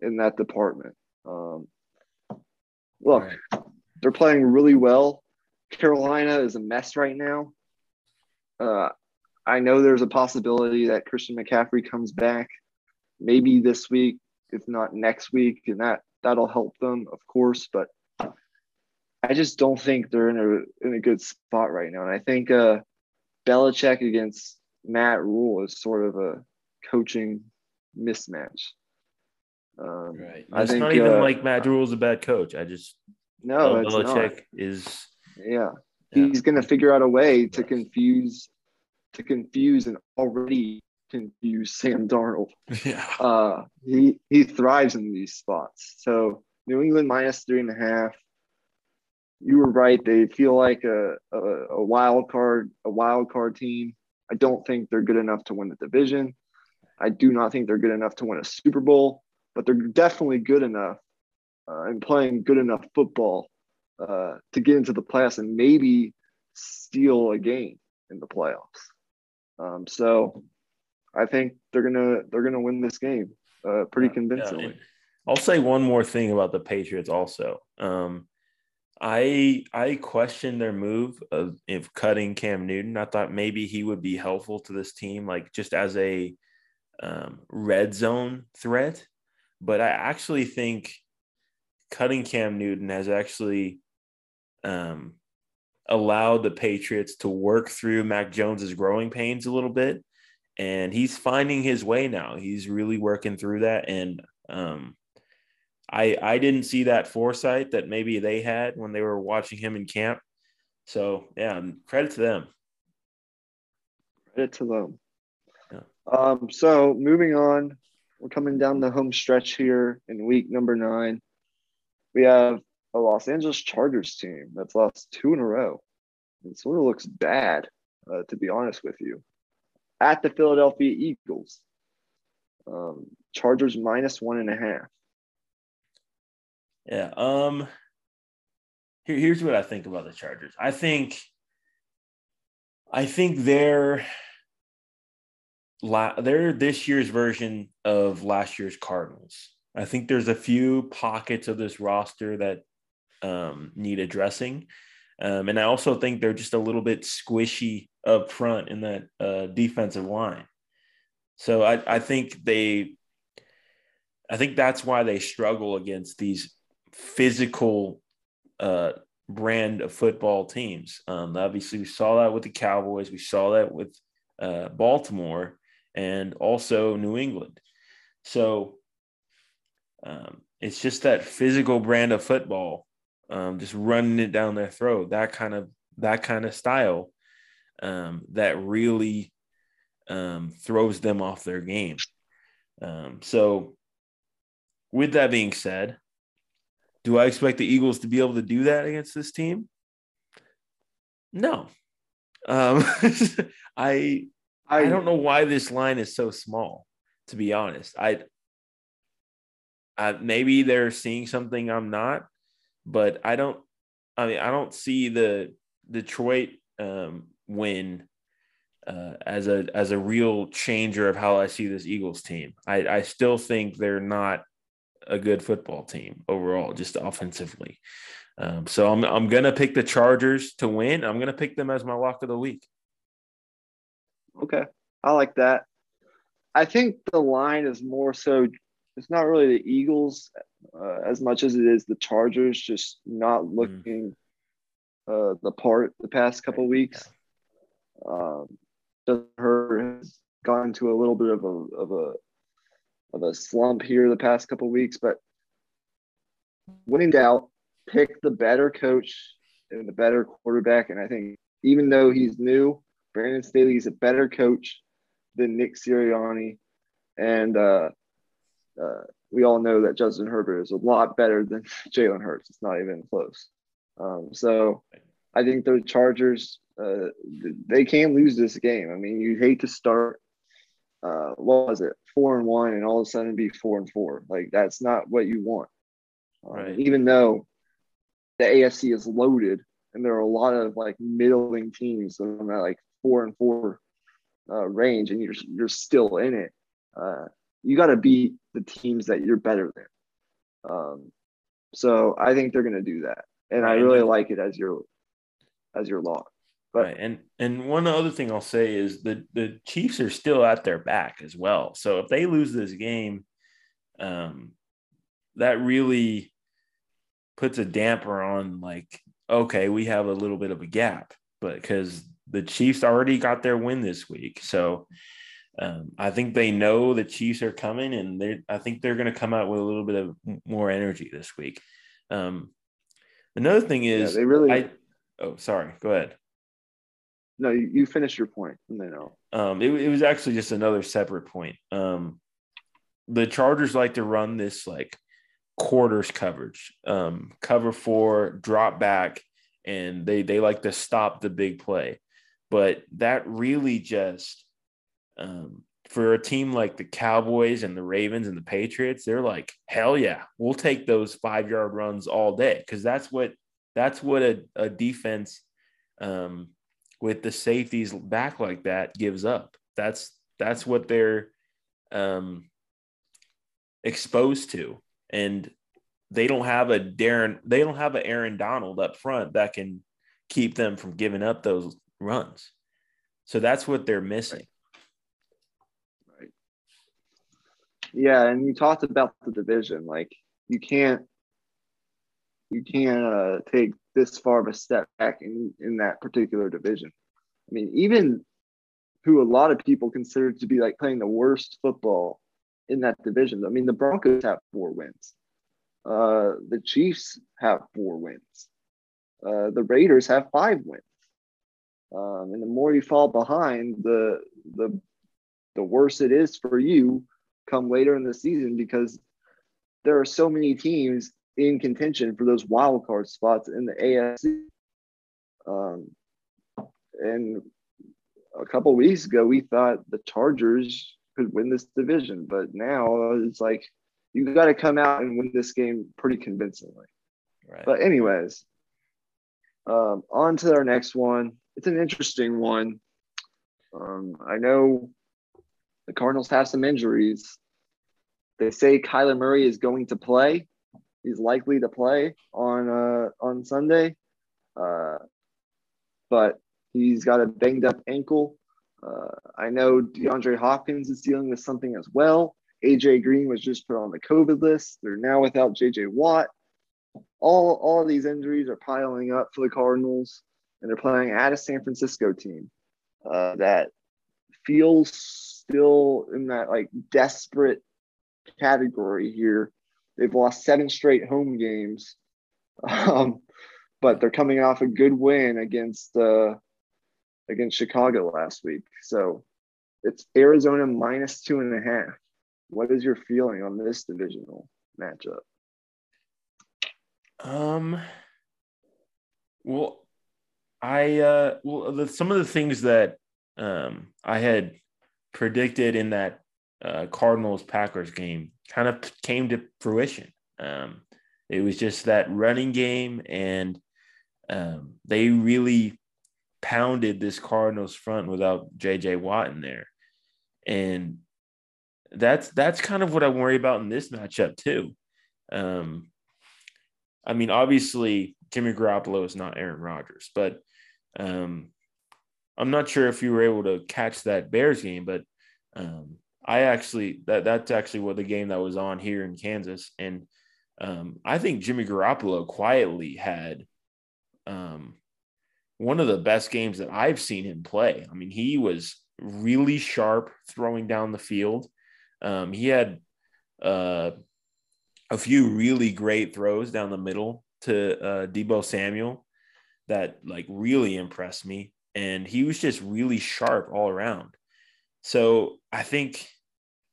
in that department. Um, look, right. they're playing really well. Carolina is a mess right now. Uh, I know there's a possibility that Christian McCaffrey comes back maybe this week, if not next week, and that that'll help them, of course. But I just don't think they're in a in a good spot right now. And I think uh, Belichick against Matt Rhule is sort of a coaching mismatch. Um, right. It's think, not even uh, like Matt Rhule is a bad coach. I just no, Belichick not. is yeah. yeah. He's going to figure out a way to confuse to confuse an already confused Sam Darnold. Yeah. Uh, he he thrives in these spots. So New England minus three and a half. You were right. They feel like a, a, a wild card, a wild card team. I don't think they're good enough to win the division. I do not think they're good enough to win a Super Bowl, but they're definitely good enough uh, and playing good enough football uh, to get into the playoffs and maybe steal a game in the playoffs. Um, so I think they're gonna they're gonna win this game uh, pretty convincingly. Yeah, I'll say one more thing about the Patriots also. Um, I I questioned their move of, of cutting Cam Newton. I thought maybe he would be helpful to this team, like just as a um, red zone threat. But I actually think cutting Cam Newton has actually um, allowed the Patriots to work through Mac Jones's growing pains a little bit. And he's finding his way now. He's really working through that. And um, I I didn't see that foresight that maybe they had when they were watching him in camp. So yeah, credit to them. Credit to them. Yeah. Um, so moving on, we're coming down the home stretch here in week number nine. We have a Los Angeles Chargers team that's lost two in a row. It sort of looks bad, uh, to be honest with you. At the Philadelphia Eagles, um, Chargers minus one and a half. Yeah. Um. Here, here's what I think about the Chargers. I think. I think they're. They're this year's version of last year's Cardinals. I think there's a few pockets of this roster that um, need addressing. Um, and I also think they're just a little bit squishy up front in that uh, defensive line. So I, I think they, I think that's why they struggle against these physical uh, brand of football teams. Um, obviously, we saw that with the Cowboys. We saw that with uh, Baltimore and also New England. So um, it's just that physical brand of football, um, just running it down their throat. That kind of that kind of style um, that really um, throws them off their game. Um, so with that being said, do I expect the Eagles to be able to do that against this team? No. Um, I I, don't know why this line is so small. To be honest, I, I maybe they're seeing something I'm not, but I don't. I mean, I don't see the Detroit um, win uh, as a as a real changer of how I see this Eagles team. I, I still think they're not a good football team overall, just offensively. Um, so I'm I'm gonna pick the Chargers to win. I'm gonna pick them as my lock of the week. Okay, I like that. I think the line is more so. It's not really the Eagles uh, as much as it is the Chargers, just not mm. looking mm. uh, the part the past couple weeks. Um, her has gone to a little bit of a of a of a slump here the past couple weeks, but when in doubt, pick the better coach and the better quarterback. And I think even though he's new, Brandon Staley is a better coach than Nick Sirianni. And uh, uh, we all know that Justin Herbert is a lot better than Jalen Hurts. It's not even close. Um, so I think the Chargers, uh, they can't lose this game. I mean, you hate to start, uh, what was it, four and one, and all of a sudden be four and four. Like, that's not what you want. Um, right. Even though the AFC is loaded and there are a lot of like middling teams that like four and four uh, range, and you're you're still in it. You got to beat the teams that you're better than. Um, so I think they're going to do that, and right. I really like it as your as your lock. But, right, and and one other thing I'll say is the the Chiefs are still at their back as well. So if they lose this game, um, that really puts a damper on like okay, we have a little bit of a gap, but because the Chiefs already got their win this week, so um, I think they know the Chiefs are coming, and they I think they're going to come out with a little bit of more energy this week. Um, another thing is yeah, they really. I, oh, sorry. Go ahead. No, you, you finish your point, and then I'll. Um, it, it was actually just another separate point. Um, the Chargers like to run this like quarters coverage, um, cover four, drop back, and they they like to stop the big play. But that really just um, for a team like the Cowboys and the Ravens and the Patriots, they're like, hell yeah, we'll take those five yard runs all day because that's what that's what a, a defense um, with the safeties back like that gives up. That's that's what they're um, exposed to and they don't have a Darren, they don't have an Aaron Donald up front that can keep them from giving up those runs. So that's what they're missing. Right. Yeah, and you talked about the division. Like you can't you can't uh, take this far of a step back in in that particular division. I mean, even who a lot of people consider to be like playing the worst football in that division. I mean, the Broncos have four wins. Uh, the Chiefs have four wins. Uh, the Raiders have five wins. Um, and the more you fall behind, the the the worse it is for you come later in the season because there are so many teams in contention for those wild card spots in the AFC. Um, and a couple weeks ago, we thought the Chargers could win this division. But now it's like you got to come out and win this game pretty convincingly. Right. But anyways, um, on to our next one. It's an interesting one. Um, I know the Cardinals have some injuries. They say Kyler Murray is going to play. He's likely to play on uh, on Sunday, uh, but he's got a banged up ankle. Uh, I know DeAndre Hopkins is dealing with something as well. AJ Green was just put on the COVID list. They're now without JJ Watt. All, all these injuries are piling up for the Cardinals, and they're playing at a San Francisco team uh, that feels still in that like desperate category here. They've lost seven straight home games, um, but they're coming off a good win against uh, against Chicago last week. So it's Arizona minus two and a half. What is your feeling on this divisional? matchup? Um. Well, I uh well the, some of the things that um I had predicted in that uh, Cardinals Packers game kind of came to fruition. Um, it was just that running game, and um, they really pounded this Cardinals front without JJ Watt in there, and that's that's kind of what I worry about in this matchup too. Um, I mean, obviously Jimmy Garoppolo is not Aaron Rodgers, but um, I'm not sure if you were able to catch that Bears game, but um, I actually that that's actually what the game that was on here in Kansas, and um, I think Jimmy Garoppolo quietly had um, one of the best games that I've seen him play. I mean, he was really sharp throwing down the field. Um, he had uh, a few really great throws down the middle to uh, Deebo Samuel that like really impressed me, and he was just really sharp all around. So I think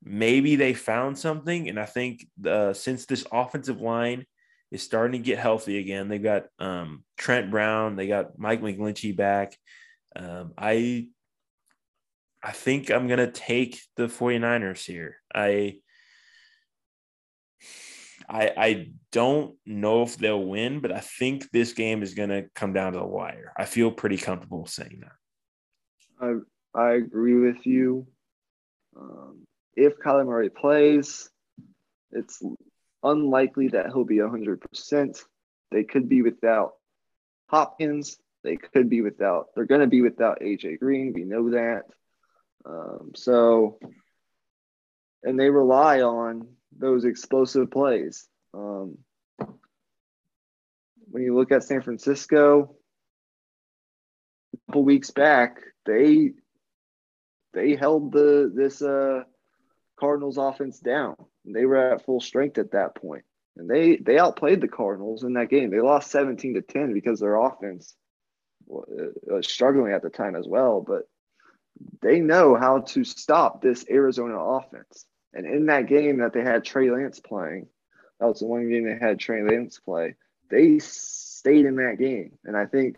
maybe they found something, and I think uh, since this offensive line is starting to get healthy again, they got um, Trent Brown, they got Mike McGlinchey back. Um, I I think I'm gonna take the 49ers here. I I I don't know if they'll win, but I think this game is gonna come down to the wire. I feel pretty comfortable saying that. I I agree with you. Um, if Kyler Murray plays, it's unlikely that he'll be 100%. They could be without Hopkins. They could be without, they're going to be without AJ Green. We know that. Um, so, and they rely on those explosive plays. Um, when you look at San Francisco, a couple weeks back, they they held the this uh Cardinals offense down. They were at full strength at that. And they they outplayed the Cardinals in that game. They lost 17 to 10 because their offense was struggling at the time as well, but they know how to stop this Arizona offense. And in that game that they had Trey Lance playing, that was the one game they had Trey Lance play. They stayed in that game, and I think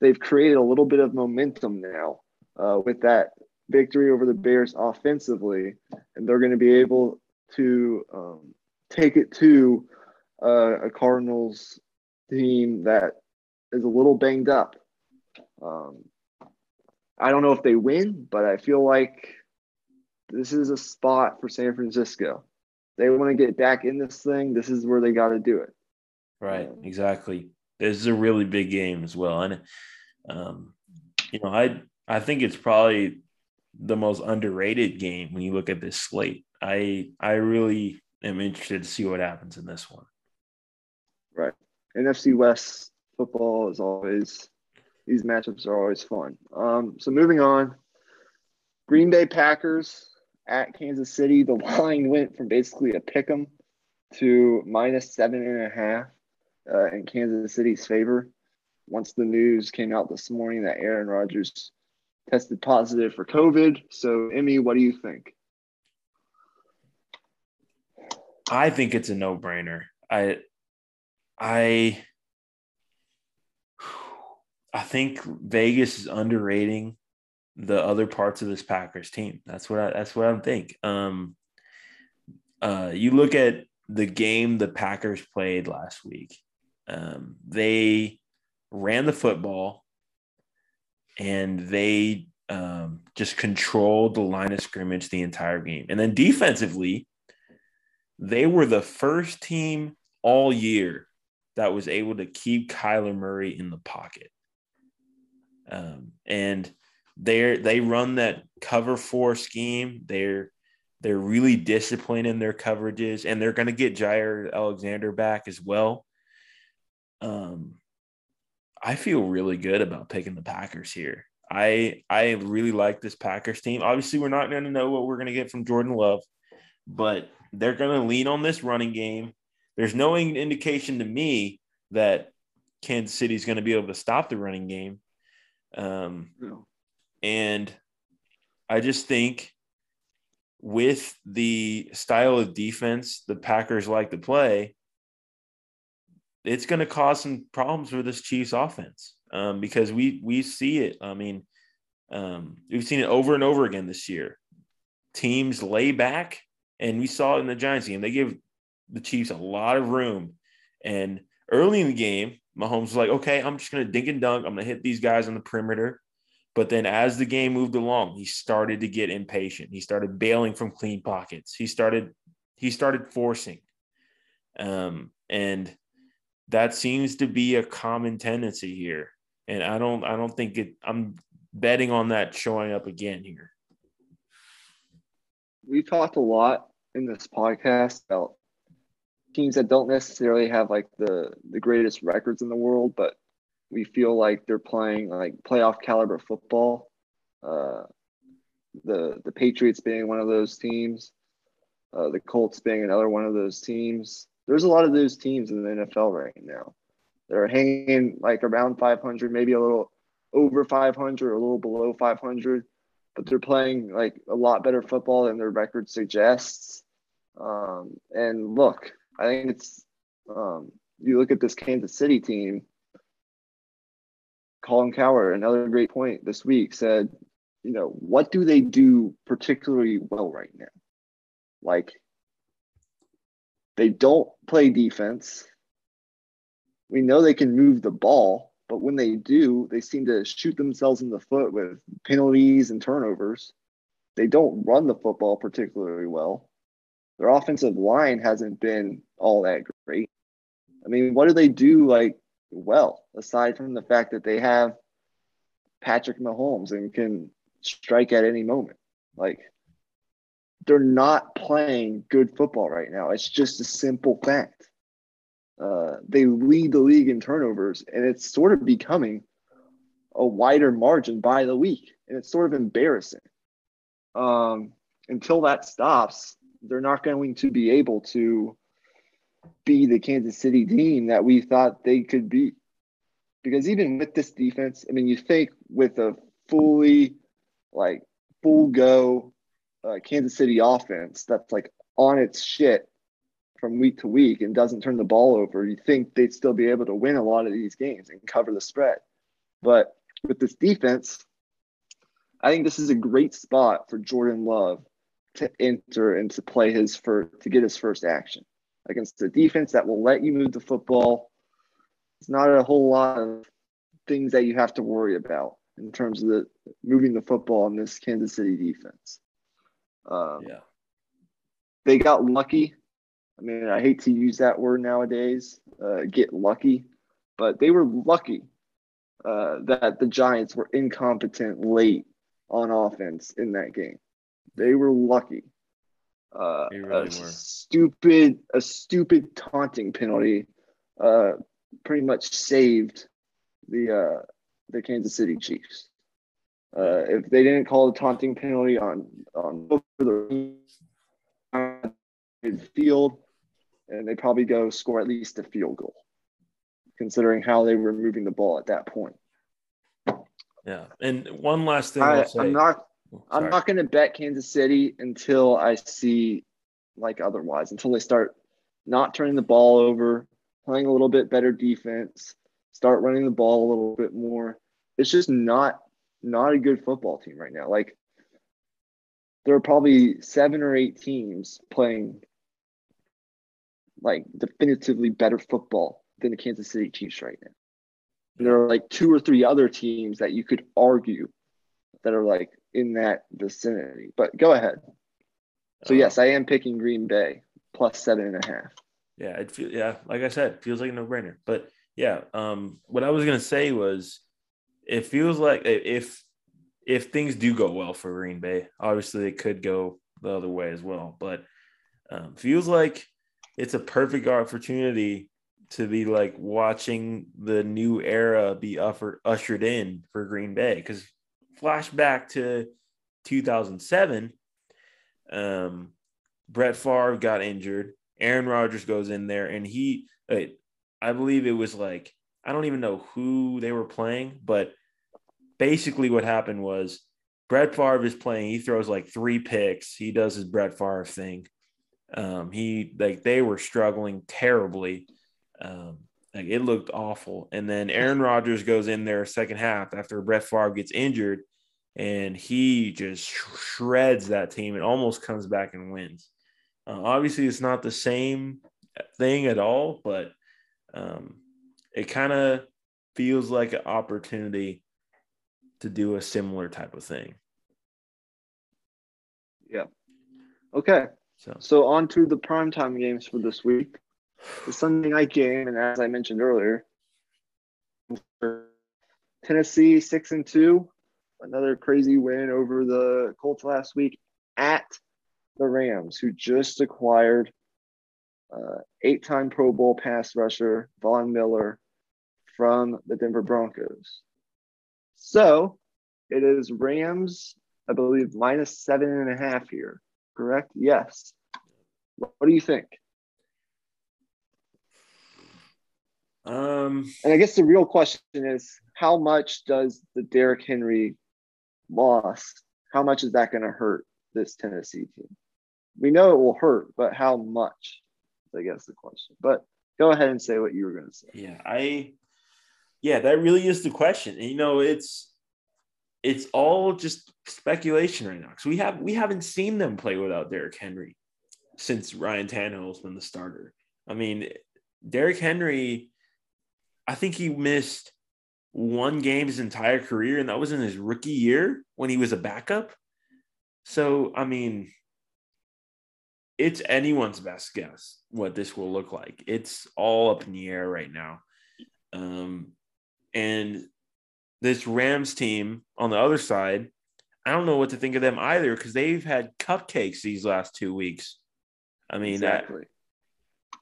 they've created a little bit of momentum now uh, with that victory over the Bears offensively, and they're going to be able to um, take it to uh, a Cardinals team that is a little banged up. Um, I don't know if they win, but I feel like this is a spot for San Francisco. They want to get back in this thing. This is where they got to do it. Right, exactly. This is a really big game as well, and um, you know, I I think it's probably the most underrated game when you look at this slate. I I really am interested to see what happens in this one. Right. NFC West football is always these matchups are always fun. Um, so moving on, Green Bay Packers at Kansas City. The line went from basically a pick 'em to minus seven and a half uh, in Kansas City's favor. Once the news came out this morning that Aaron Rodgers tested positive for COVID. So, Emmy, what do you think? I think it's a no-brainer. I, I, I think Vegas is underrating the other parts of this Packers team. That's what I, that's what I think. Um, uh, you look at the game the Packers played last week. Um, they ran the football and they um, just controlled the line of scrimmage the entire game. And then defensively, they were the first team all year that was able to keep Kyler Murray in the pocket. Um, and they they run that cover four scheme. They're they're really disciplined in their coverages, and they're going to get Jaire Alexander back as well. Um, I feel really good about picking the Packers here. I I really like this Packers team. Obviously, we're not going to know what we're going to get from Jordan Love, but they're going to lean on this running game. There's no indication to me that Kansas City is going to be able to stop the running game. Um, no. And I just think with the style of defense the Packers like to play, it's going to cause some problems for this Chiefs offense um, because we we see it. I mean, um, we've seen it over and over again this year. Teams lay back, and we saw it in the Giants game. They give the Chiefs a lot of room, and early in the game, Mahomes was like, "Okay, I'm just going to dink and dunk. I'm going to hit these guys on the perimeter." But then as the game moved along, he started to get impatient. He started bailing from clean pockets. He started he started forcing. Um, and that seems to be a common tendency here. And I don't I don't think it I'm betting on that showing up again here. We've talked a lot in this podcast about teams that don't necessarily have like the the greatest records in the world, but we feel like they're playing like playoff caliber football. Uh, the the Patriots being one of those teams, uh, the Colts being another one of those teams. There's a lot of those teams in the NFL right now. They're hanging like around 500, maybe a little over 500, a little below 500, but they're playing like a lot better football than their record suggests. Um, and look, I think it's um, you look at this Kansas City team Colin Cowherd, another great point this week, said, you know, what do they do particularly well right now? Like, they don't play defense. We know they can move the ball, but when they do, they seem to shoot themselves in the foot with penalties and turnovers. They don't run the football particularly well. Their offensive line hasn't been all that great. I mean, what do they do like well, aside from the fact that they have Patrick Mahomes and can strike at any moment. Like they're not playing good football right now. It's just a simple fact. Uh, they lead the league in turnovers, and it's sort of becoming a wider margin by the week, and it's sort of embarrassing. Um, until that stops, they're not going to be able to be the Kansas City team that we thought they could be. Because even with this defense, I mean, you think with a fully like full go uh, Kansas City offense that's like on its shit from week to week and doesn't turn the ball over, you think they'd still be able to win a lot of these games and cover the spread. But with this defense, I think this is a great spot for Jordan Love to enter and to play his first to get his first action against a defense that will let you move the football. It's not a whole lot of things that you have to worry about in terms of the moving the football in this Kansas City defense. Um, yeah, they got lucky. I mean, I hate to use that word nowadays, uh, get lucky, but they were lucky uh, that the Giants were incompetent late on offense in that game. They were lucky. Uh, really a stupid, a stupid taunting penalty, uh, pretty much saved the uh, the Kansas City Chiefs. Uh, if they didn't call the taunting penalty on on the field, and they probably go score at least a field goal, considering how they were moving the ball at that point. Yeah, and one last thing I, am not I'm not going to bet Kansas City until I see like otherwise, until they start not turning the ball over, playing a little bit better defense, start running the ball a little bit more. It's just not not a good football team right now. Like there are probably seven or eight teams playing like definitively better football than the Kansas City Chiefs right now. There are like two or three other teams that you could argue that are like in that vicinity. But go ahead. So uh, yes, I am picking Green Bay plus seven and a half. Yeah, it feel, yeah, like I said, feels like a no brainer. But yeah, um, what I was gonna say was, it feels like if if things do go well for Green Bay, obviously it could go the other way as well. But um, feels like it's a perfect opportunity to be like watching the new era be ushered in for Green Bay because flashback to 2007, um, Brett Favre got injured. Aaron Rodgers goes in there, and he, I believe it was like I don't even know who they were playing, but basically what happened was Brett Favre is playing. He throws like three picks. He does his Brett Favre thing. Um, he like they were struggling terribly. Um, like it looked awful. And then Aaron Rodgers goes in there second half after Brett Favre gets injured, and he just shreds that team and almost comes back and wins. Uh, obviously, it's not the same thing at all, but um, it kind of feels like an opportunity to do a similar type of thing. Yeah. Okay. So, so on to the primetime games for this week. The Sunday night game, and as I mentioned earlier, Tennessee six and two, another crazy win over the Colts last week at the Rams, who just acquired uh, eight-time Pro Bowl pass rusher Von Miller from the Denver Broncos. So it is Rams, I believe, minus seven and a half here. Correct? Yes. What do you think? Um, and I guess the real question is how much does the Derrick Henry loss, how much is that going to hurt this Tennessee team? We know it will hurt, but how much? I guess the question. But go ahead and say what you were going to say. Yeah, I yeah, that really is the question. And, you know, it's it's all just speculation right now because we have we haven't seen them play without Derrick Henry since Ryan Tannehill's been the starter. I mean, Derrick Henry, I think he missed one game his entire career, and that was in his rookie year when he was a backup. So, I mean, it's anyone's best guess what this will look like. It's all up in the air right now. Um, and this Rams team on the other side, I don't know what to think of them either because they've had cupcakes these last two weeks. I mean, exactly. That,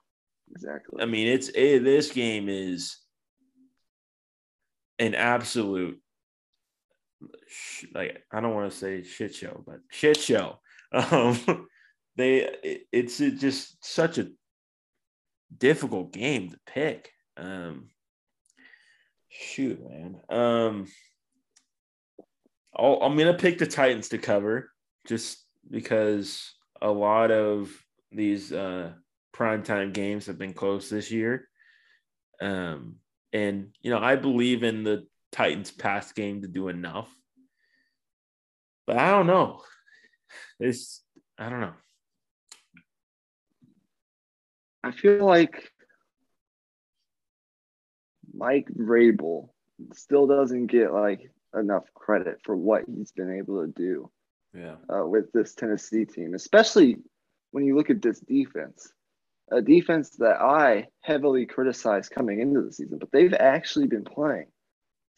exactly. I mean, it's it, this game is an absolute like I don't want to say shit show, but shit show. Um, they it, it's just such a difficult game to pick. Um, Shoot, man. Um, i am gonna pick the Titans to cover just because a lot of these uh, primetime games have been close this year. Um, and you know, I believe in the Titans pass game to do enough. But I don't know. It's I don't know. I feel like Mike Vrabel still doesn't get like enough credit for what he's been able to do. Yeah. Uh, with this Tennessee team, especially when you look at this defense, a defense that I heavily criticized coming into the season, but they've actually been playing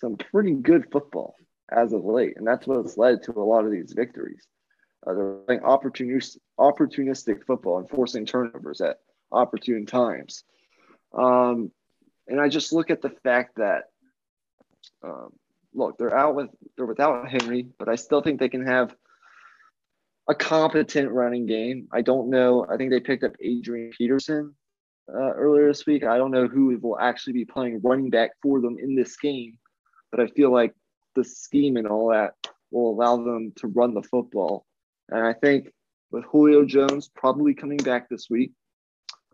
some pretty good football as of late, and that's what's led to a lot of these victories. Uh, they're playing opportunistic, opportunistic football and forcing turnovers at opportune times. Um, and I just look at the fact that, um, look, they're out with they're without Henry, but I still think they can have a competent running game. I don't know. I think they picked up Adrian Peterson uh, earlier this week. I don't know who will actually be playing running back for them in this game, but I feel like the scheme and all that will allow them to run the football. And I think with Julio Jones probably coming back this week,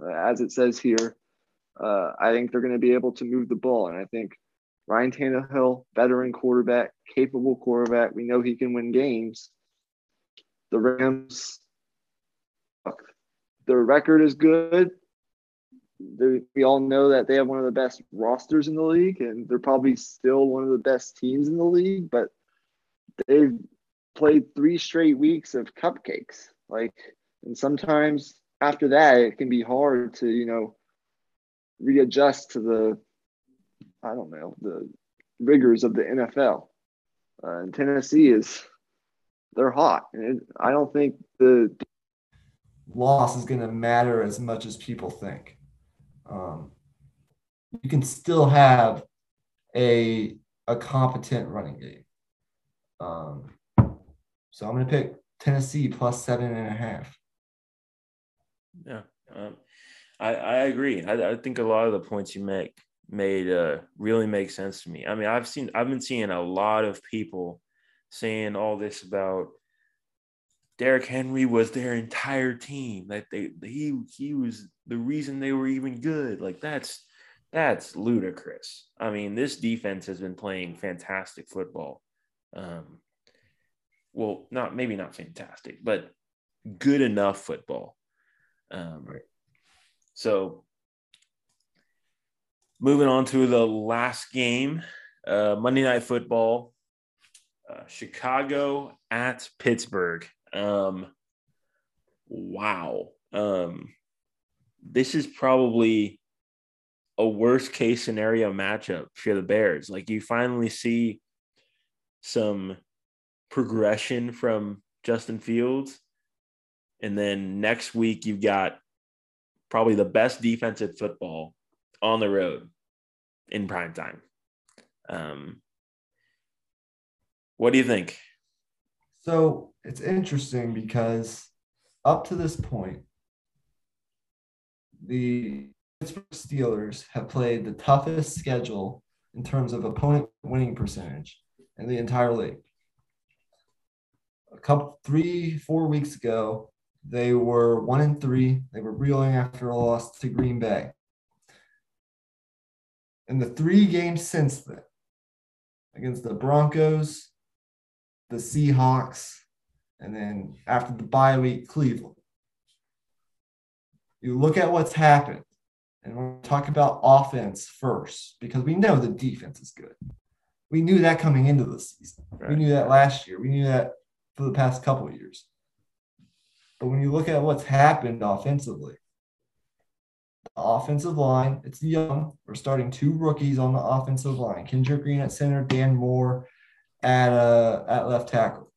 uh, as it says here, uh, I think they're going to be able to move the ball. And I think Ryan Tannehill, veteran quarterback, capable quarterback, we know he can win games. The Rams, their record is good. They're, we all know that they have one of the best rosters in the league, and they're probably still one of the best teams in the league. But they've played three straight weeks of cupcakes. Like, and sometimes after that, it can be hard to, you know, readjust to the, I don't know, the rigors of the NFL. Uh, and Tennessee is, they're hot. And I don't think the loss is going to matter as much as people think. Um, you can still have a a competent running game. Um, so I'm going to pick Tennessee plus seven and a half. Yeah. Um, I, I agree. I, I think a lot of the points you make made uh, really make sense to me. I mean, I've seen I've been seeing a lot of people saying all this about Derrick Henry was their entire team. That they he he was the reason they were even good. Like that's that's ludicrous. I mean, this defense has been playing fantastic football. Um, well, not maybe not fantastic, but good enough football. Um, right. So, moving on to the last game, uh, Monday Night Football, uh, Chicago at Pittsburgh. Um, wow. Um, this is probably a worst case scenario matchup for the Bears. Like you finally see some progression from Justin Fields. And then next week, you've got probably the best defensive football on the road in prime time. Um, what do you think? So it's interesting because up to this point, the Pittsburgh Steelers have played the toughest schedule in terms of opponent winning percentage in the entire league. A couple, three, four weeks ago, they were one and three. They were reeling after a loss to Green Bay. In the three games since then, against the Broncos, the Seahawks, and then after the bye week, Cleveland. You look at what's happened, and we'll talk about offense first because we know the defense is good. We knew that coming into the season. Right. We knew that last year. We knew that for the past couple of years. But when you look at what's happened offensively, the offensive line, it's young. We're starting two rookies on the offensive line. Kendrick Green at center, Dan Moore at uh, at left tackle.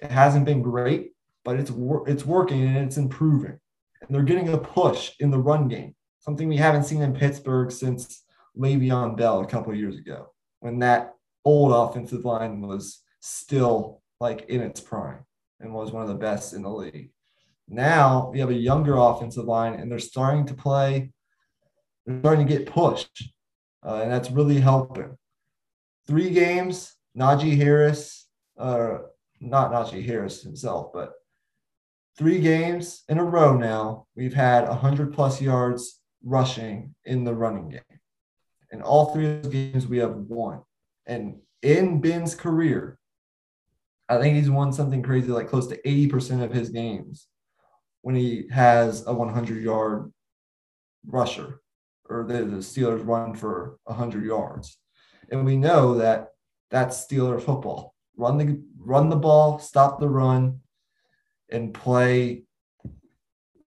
It hasn't been great, but it's wor- it's working and it's improving. And they're getting a push in the run game, something we haven't seen in Pittsburgh since Le'Veon Bell a couple years ago, when that old offensive line was still like in its prime and was one of the best in the league. Now we have a younger offensive line, and they're starting to play. They're starting to get pushed, uh, and that's really helping. Three games, Najee Harris, uh, not Najee Harris himself, but three games in a row now, we've had 100 plus yards rushing in the running game. In all three of those games, we have won. And in Ben's career, I think he's won something crazy like close to 80% of his games when he has a 100 yard rusher or the, the Steelers run for 100 yards. And we know that that's Steeler football. Run the run the ball, stop the run, and play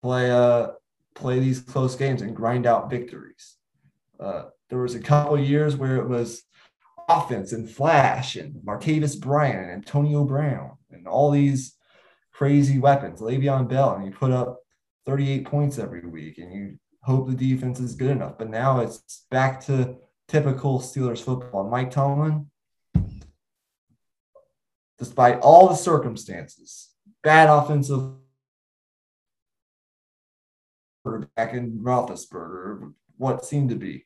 play uh play these close games and grind out victories. Uh, there was a couple years where it was offense and flash and Martavis Bryant and Antonio Brown and all these crazy weapons, Le'Veon Bell, and you put up 38 points every week and you hope the defense is good enough. But now it's back to typical Steelers football. Mike Tomlin despite all the circumstances, bad offensive back in Roethlisberger, what seemed to be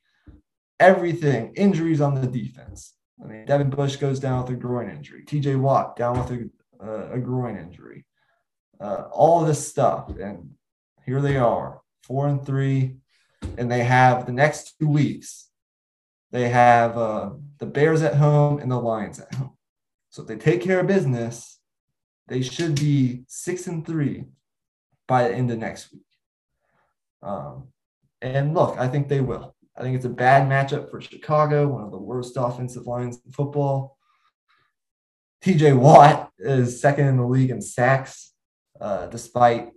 everything, injuries on the defense. I mean, Devin Bush goes down with a groin injury. TJ Watt down with a, uh, a groin injury. Uh, all this stuff. And here they are, four and three. And they have the next two weeks, they have uh, the Bears at home and the Lions at home. So if they take care of business, they should be six and three by the end of next week. Um, and look, I think they will. I think it's a bad matchup for Chicago, one of the worst offensive lines in football. TJ Watt is second in the league in sacks, uh, despite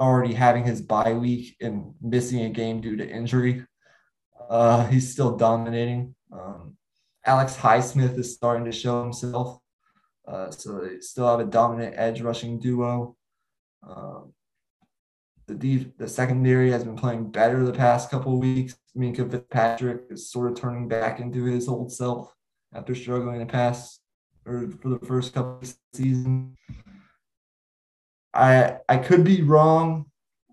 already having his bye week and missing a game due to injury. Uh, he's still dominating. Um, Alex Highsmith is starting to show himself. Uh, so they still have a dominant edge rushing duo. Um, the the secondary has been playing better the past couple weeks. Minkah Fitzpatrick is sort of turning back into his old self after struggling the past or for the first couple of seasons. I I could be wrong.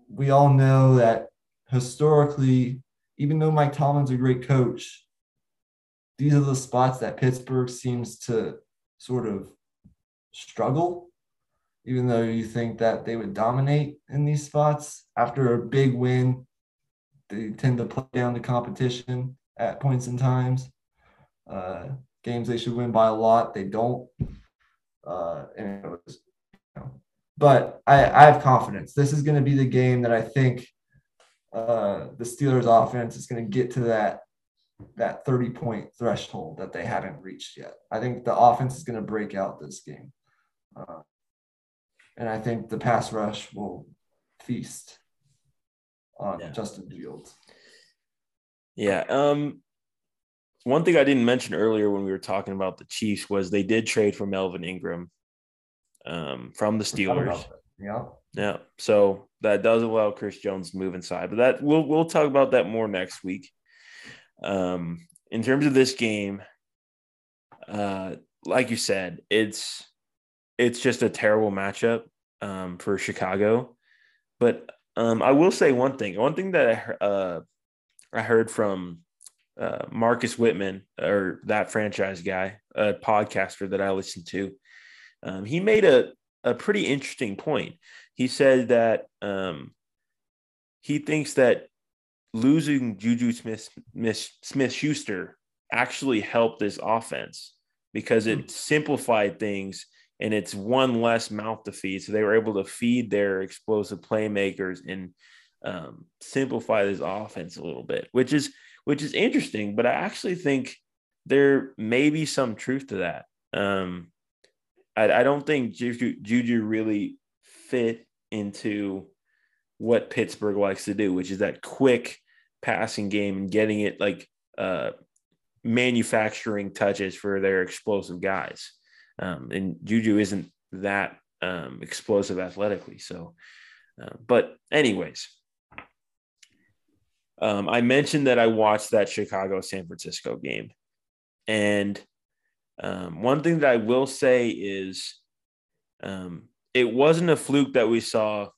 We all know that historically, even though Mike Tomlin's a great coach, these are the spots that Pittsburgh seems to sort of struggle, even though you think that they would dominate in these spots. After a big win, they tend to play down the competition at points in times. Uh, games they should win by a lot, they don't. Uh, and it was, you know, but I, I have confidence. This is going to be the game that I think uh, the Steelers offense is going to get to that that 30 point threshold that they haven't reached yet. I think the offense is going to break out this game. Uh, and I think the pass rush will feast on yeah. Justin Fields. Yeah. Um, one thing I didn't mention earlier when we were talking about the Chiefs was they did trade for Melvin Ingram um, from the Steelers. Yeah. Yeah. So that does allow Chris Jones to move inside, but that we'll we'll talk about that more next week. Um, in terms of this game, uh, like you said, it's it's just a terrible matchup um, for Chicago. But um, I will say one thing. One thing that I uh, I heard from uh, Marcus Whitman or that franchise guy, a podcaster that I listened to. Um, he made a a pretty interesting point. He said that um, he thinks that losing Juju Smith Smith Schuster actually helped this offense because it hmm. simplified things and it's one less mouth to feed. So they were able to feed their explosive playmakers and um, simplify this offense a little bit, which is which is interesting. But I actually think there may be some truth to that. Um, I, I don't think Juju, Juju really fit into what Pittsburgh likes to do, which is that quick passing game and getting it like uh, manufacturing touches for their explosive guys. Um, and Juju isn't that um, explosive athletically. So, uh, but anyways, um, I mentioned that I watched that Chicago San Francisco game. And um, one thing that I will say is um, it wasn't a fluke that we saw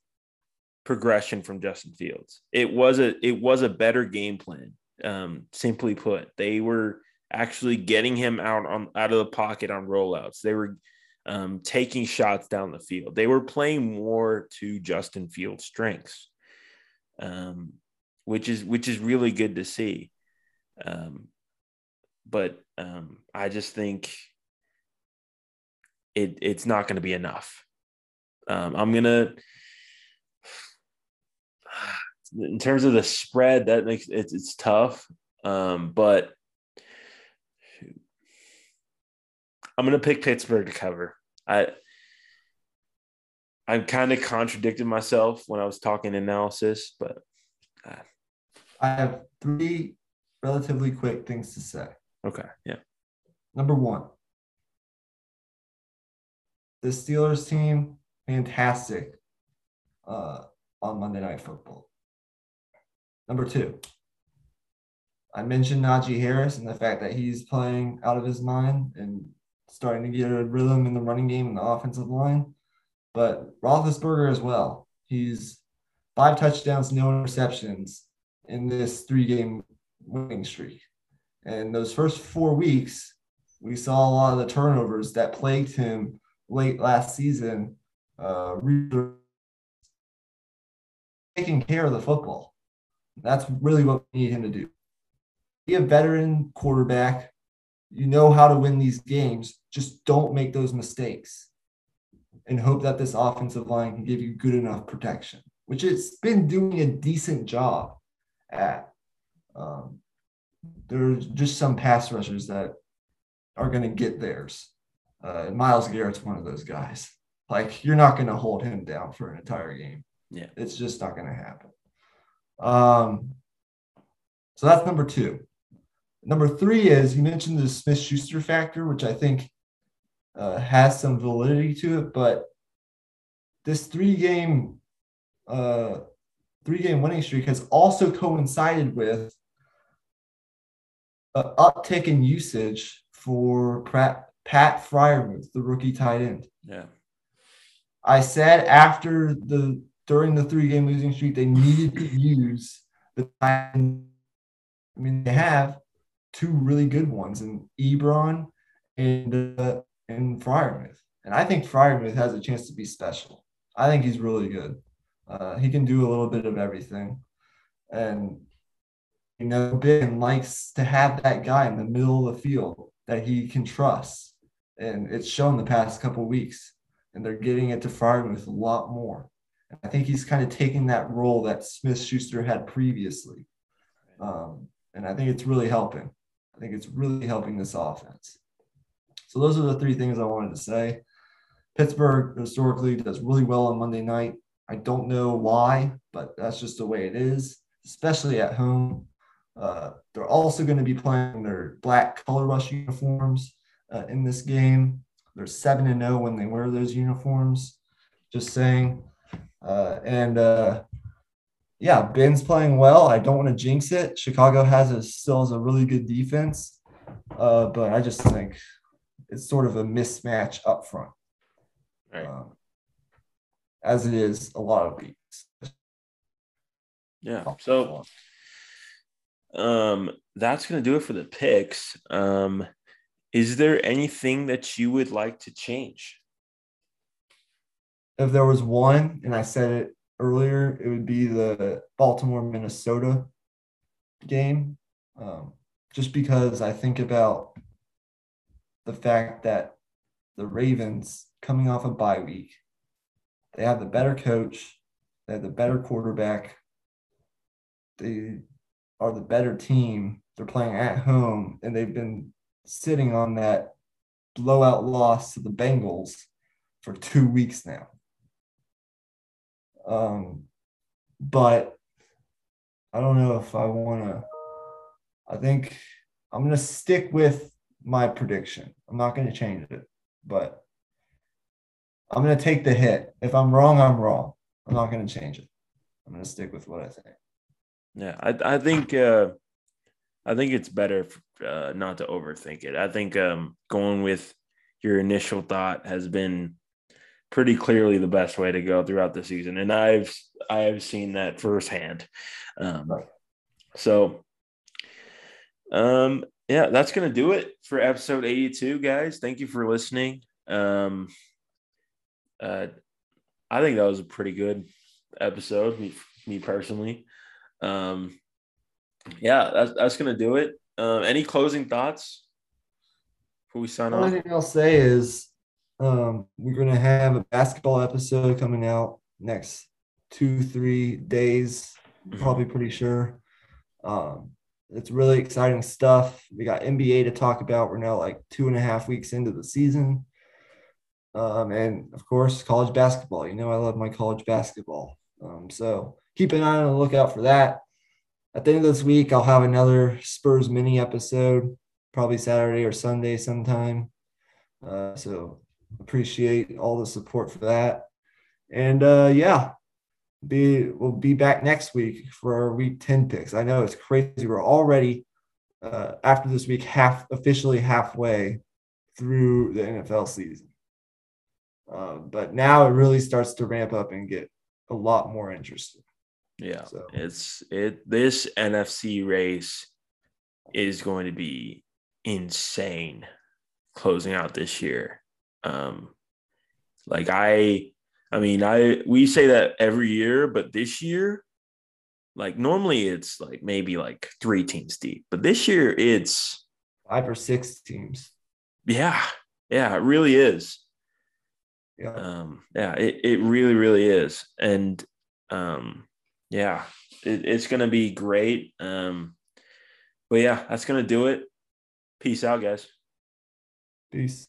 progression from Justin Fields. It was a it was a better game plan. Um, simply put, they were actually getting him out on out of the pocket on rollouts. They were um, taking shots down the field. They were playing more to Justin Fields' strengths, um, which is which is really good to see. Um, but um, I just think it it's not going to be enough. Um, I'm gonna in terms of the spread, that makes it's it's tough. Um, but I'm gonna pick Pittsburgh to cover. I I kind of contradicted myself when I was talking analysis, but uh, I have three relatively quick things to say. Okay, yeah. Number one, the Steelers team, fantastic uh, on Monday Night Football. Number two, I mentioned Najee Harris and the fact that he's playing out of his mind and starting to get a rhythm in the running game and the offensive line. But Roethlisberger as well. He's five touchdowns, no interceptions in this three-game winning streak. And those first four weeks, we saw a lot of the turnovers that plagued him late last season. Uh, taking care of the football. That's really what we need him to do. Be a veteran quarterback. You know how to win these games. Just don't make those mistakes and hope that this offensive line can give you good enough protection, which it's been doing a decent job at. Um, there's just some pass rushers that are going to get theirs. Uh, Myles Garrett's one of those guys. Like, you're not going to hold him down for an entire game. Yeah. It's just not going to happen. Um, so that's number two. Number three is you mentioned the Smith Schuster factor, which I think uh, has some validity to it, but this three game uh, three game winning streak has also coincided with an uptick in usage for Pat, Pat Freiermuth, the rookie tight end. Yeah. I said after the during the three game losing streak, they needed to use the time. I mean, they have two really good ones in Ebron and uh, and Freiermuth. And I think Freiermuth has a chance to be special. I think he's really good. Uh, he can do a little bit of everything. And, you know, Ben likes to have that guy in the middle of the field that he can trust. And it's shown the past couple weeks. And they're getting it to Freiermuth a lot more. And I think he's kind of taking that role that Smith Schuster had previously. Um, and I think it's really helping. I think it's really helping this offense. So those are the three things I wanted to say. Pittsburgh historically does really well on Monday night. I don't know why, but that's just the way it is, especially at home. Uh, they're also going to be playing their black color rush uniforms uh, in this game. They're 7 and 0 when they wear those uniforms. Just saying. Uh, and uh, yeah, Ben's playing well. I don't want to jinx it. Chicago has a, still has a really good defense, uh, but I just think it's sort of a mismatch up front, Right. um, as it is a lot of weeks. Yeah. So um that's gonna do it for the picks. Um is there anything that you would like to change? if there was one, and I said it earlier, it would be the Baltimore Minnesota game. Um, just because I think about the fact that the Ravens coming off a bye week, they have the better coach, they have the better quarterback, they are the better team. They're playing at home, and they've been sitting on that blowout loss to the Bengals for two weeks now. Um, but I don't know if I want to. I think I'm going to stick with my prediction. I'm not going to change it, but I'm going to take the hit. If I'm wrong, I'm wrong. I'm not going to change it. I'm going to stick with what I think. Yeah, I I think uh I think it's better uh, not to overthink it. I think um going with your initial thought has been pretty clearly the best way to go throughout the season, and I've I have seen that firsthand. Um, so, um, yeah, that's gonna do it for episode eighty-two, guys. Thank you for listening. Um, uh, I think that was a pretty good episode, me, me personally. Um, yeah, that's that's gonna do it. Um, any closing thoughts Who we sign The only off? thing I'll say is um, we're going to have a basketball episode coming out next two, three days. Probably pretty sure. Um, it's really exciting stuff. We got NBA to talk about. We're now like two and a half weeks into the season. Um, and of course, college basketball. You know, I love my college basketball. Um, so keep an eye on the lookout for that. At the end of this week, I'll have another Spurs mini episode, probably Saturday or Sunday sometime. Uh, so appreciate all the support for that. And uh, yeah, be we'll be back next week for our week 10 picks. I know it's crazy. We're already uh, after this week half officially halfway through the NFL season. Uh, but now it really starts to ramp up and get a lot more interesting. Yeah, So it's it. This NFC race is going to be insane closing out this year. Um, like I, I mean, I we say that every year, but this year, like normally it's like maybe like three teams deep, but this year it's five or six teams. yeah, yeah, it really is. Yeah. um yeah it, it really really is and um yeah it, it's gonna be great um but yeah that's gonna do it peace out guys Peace.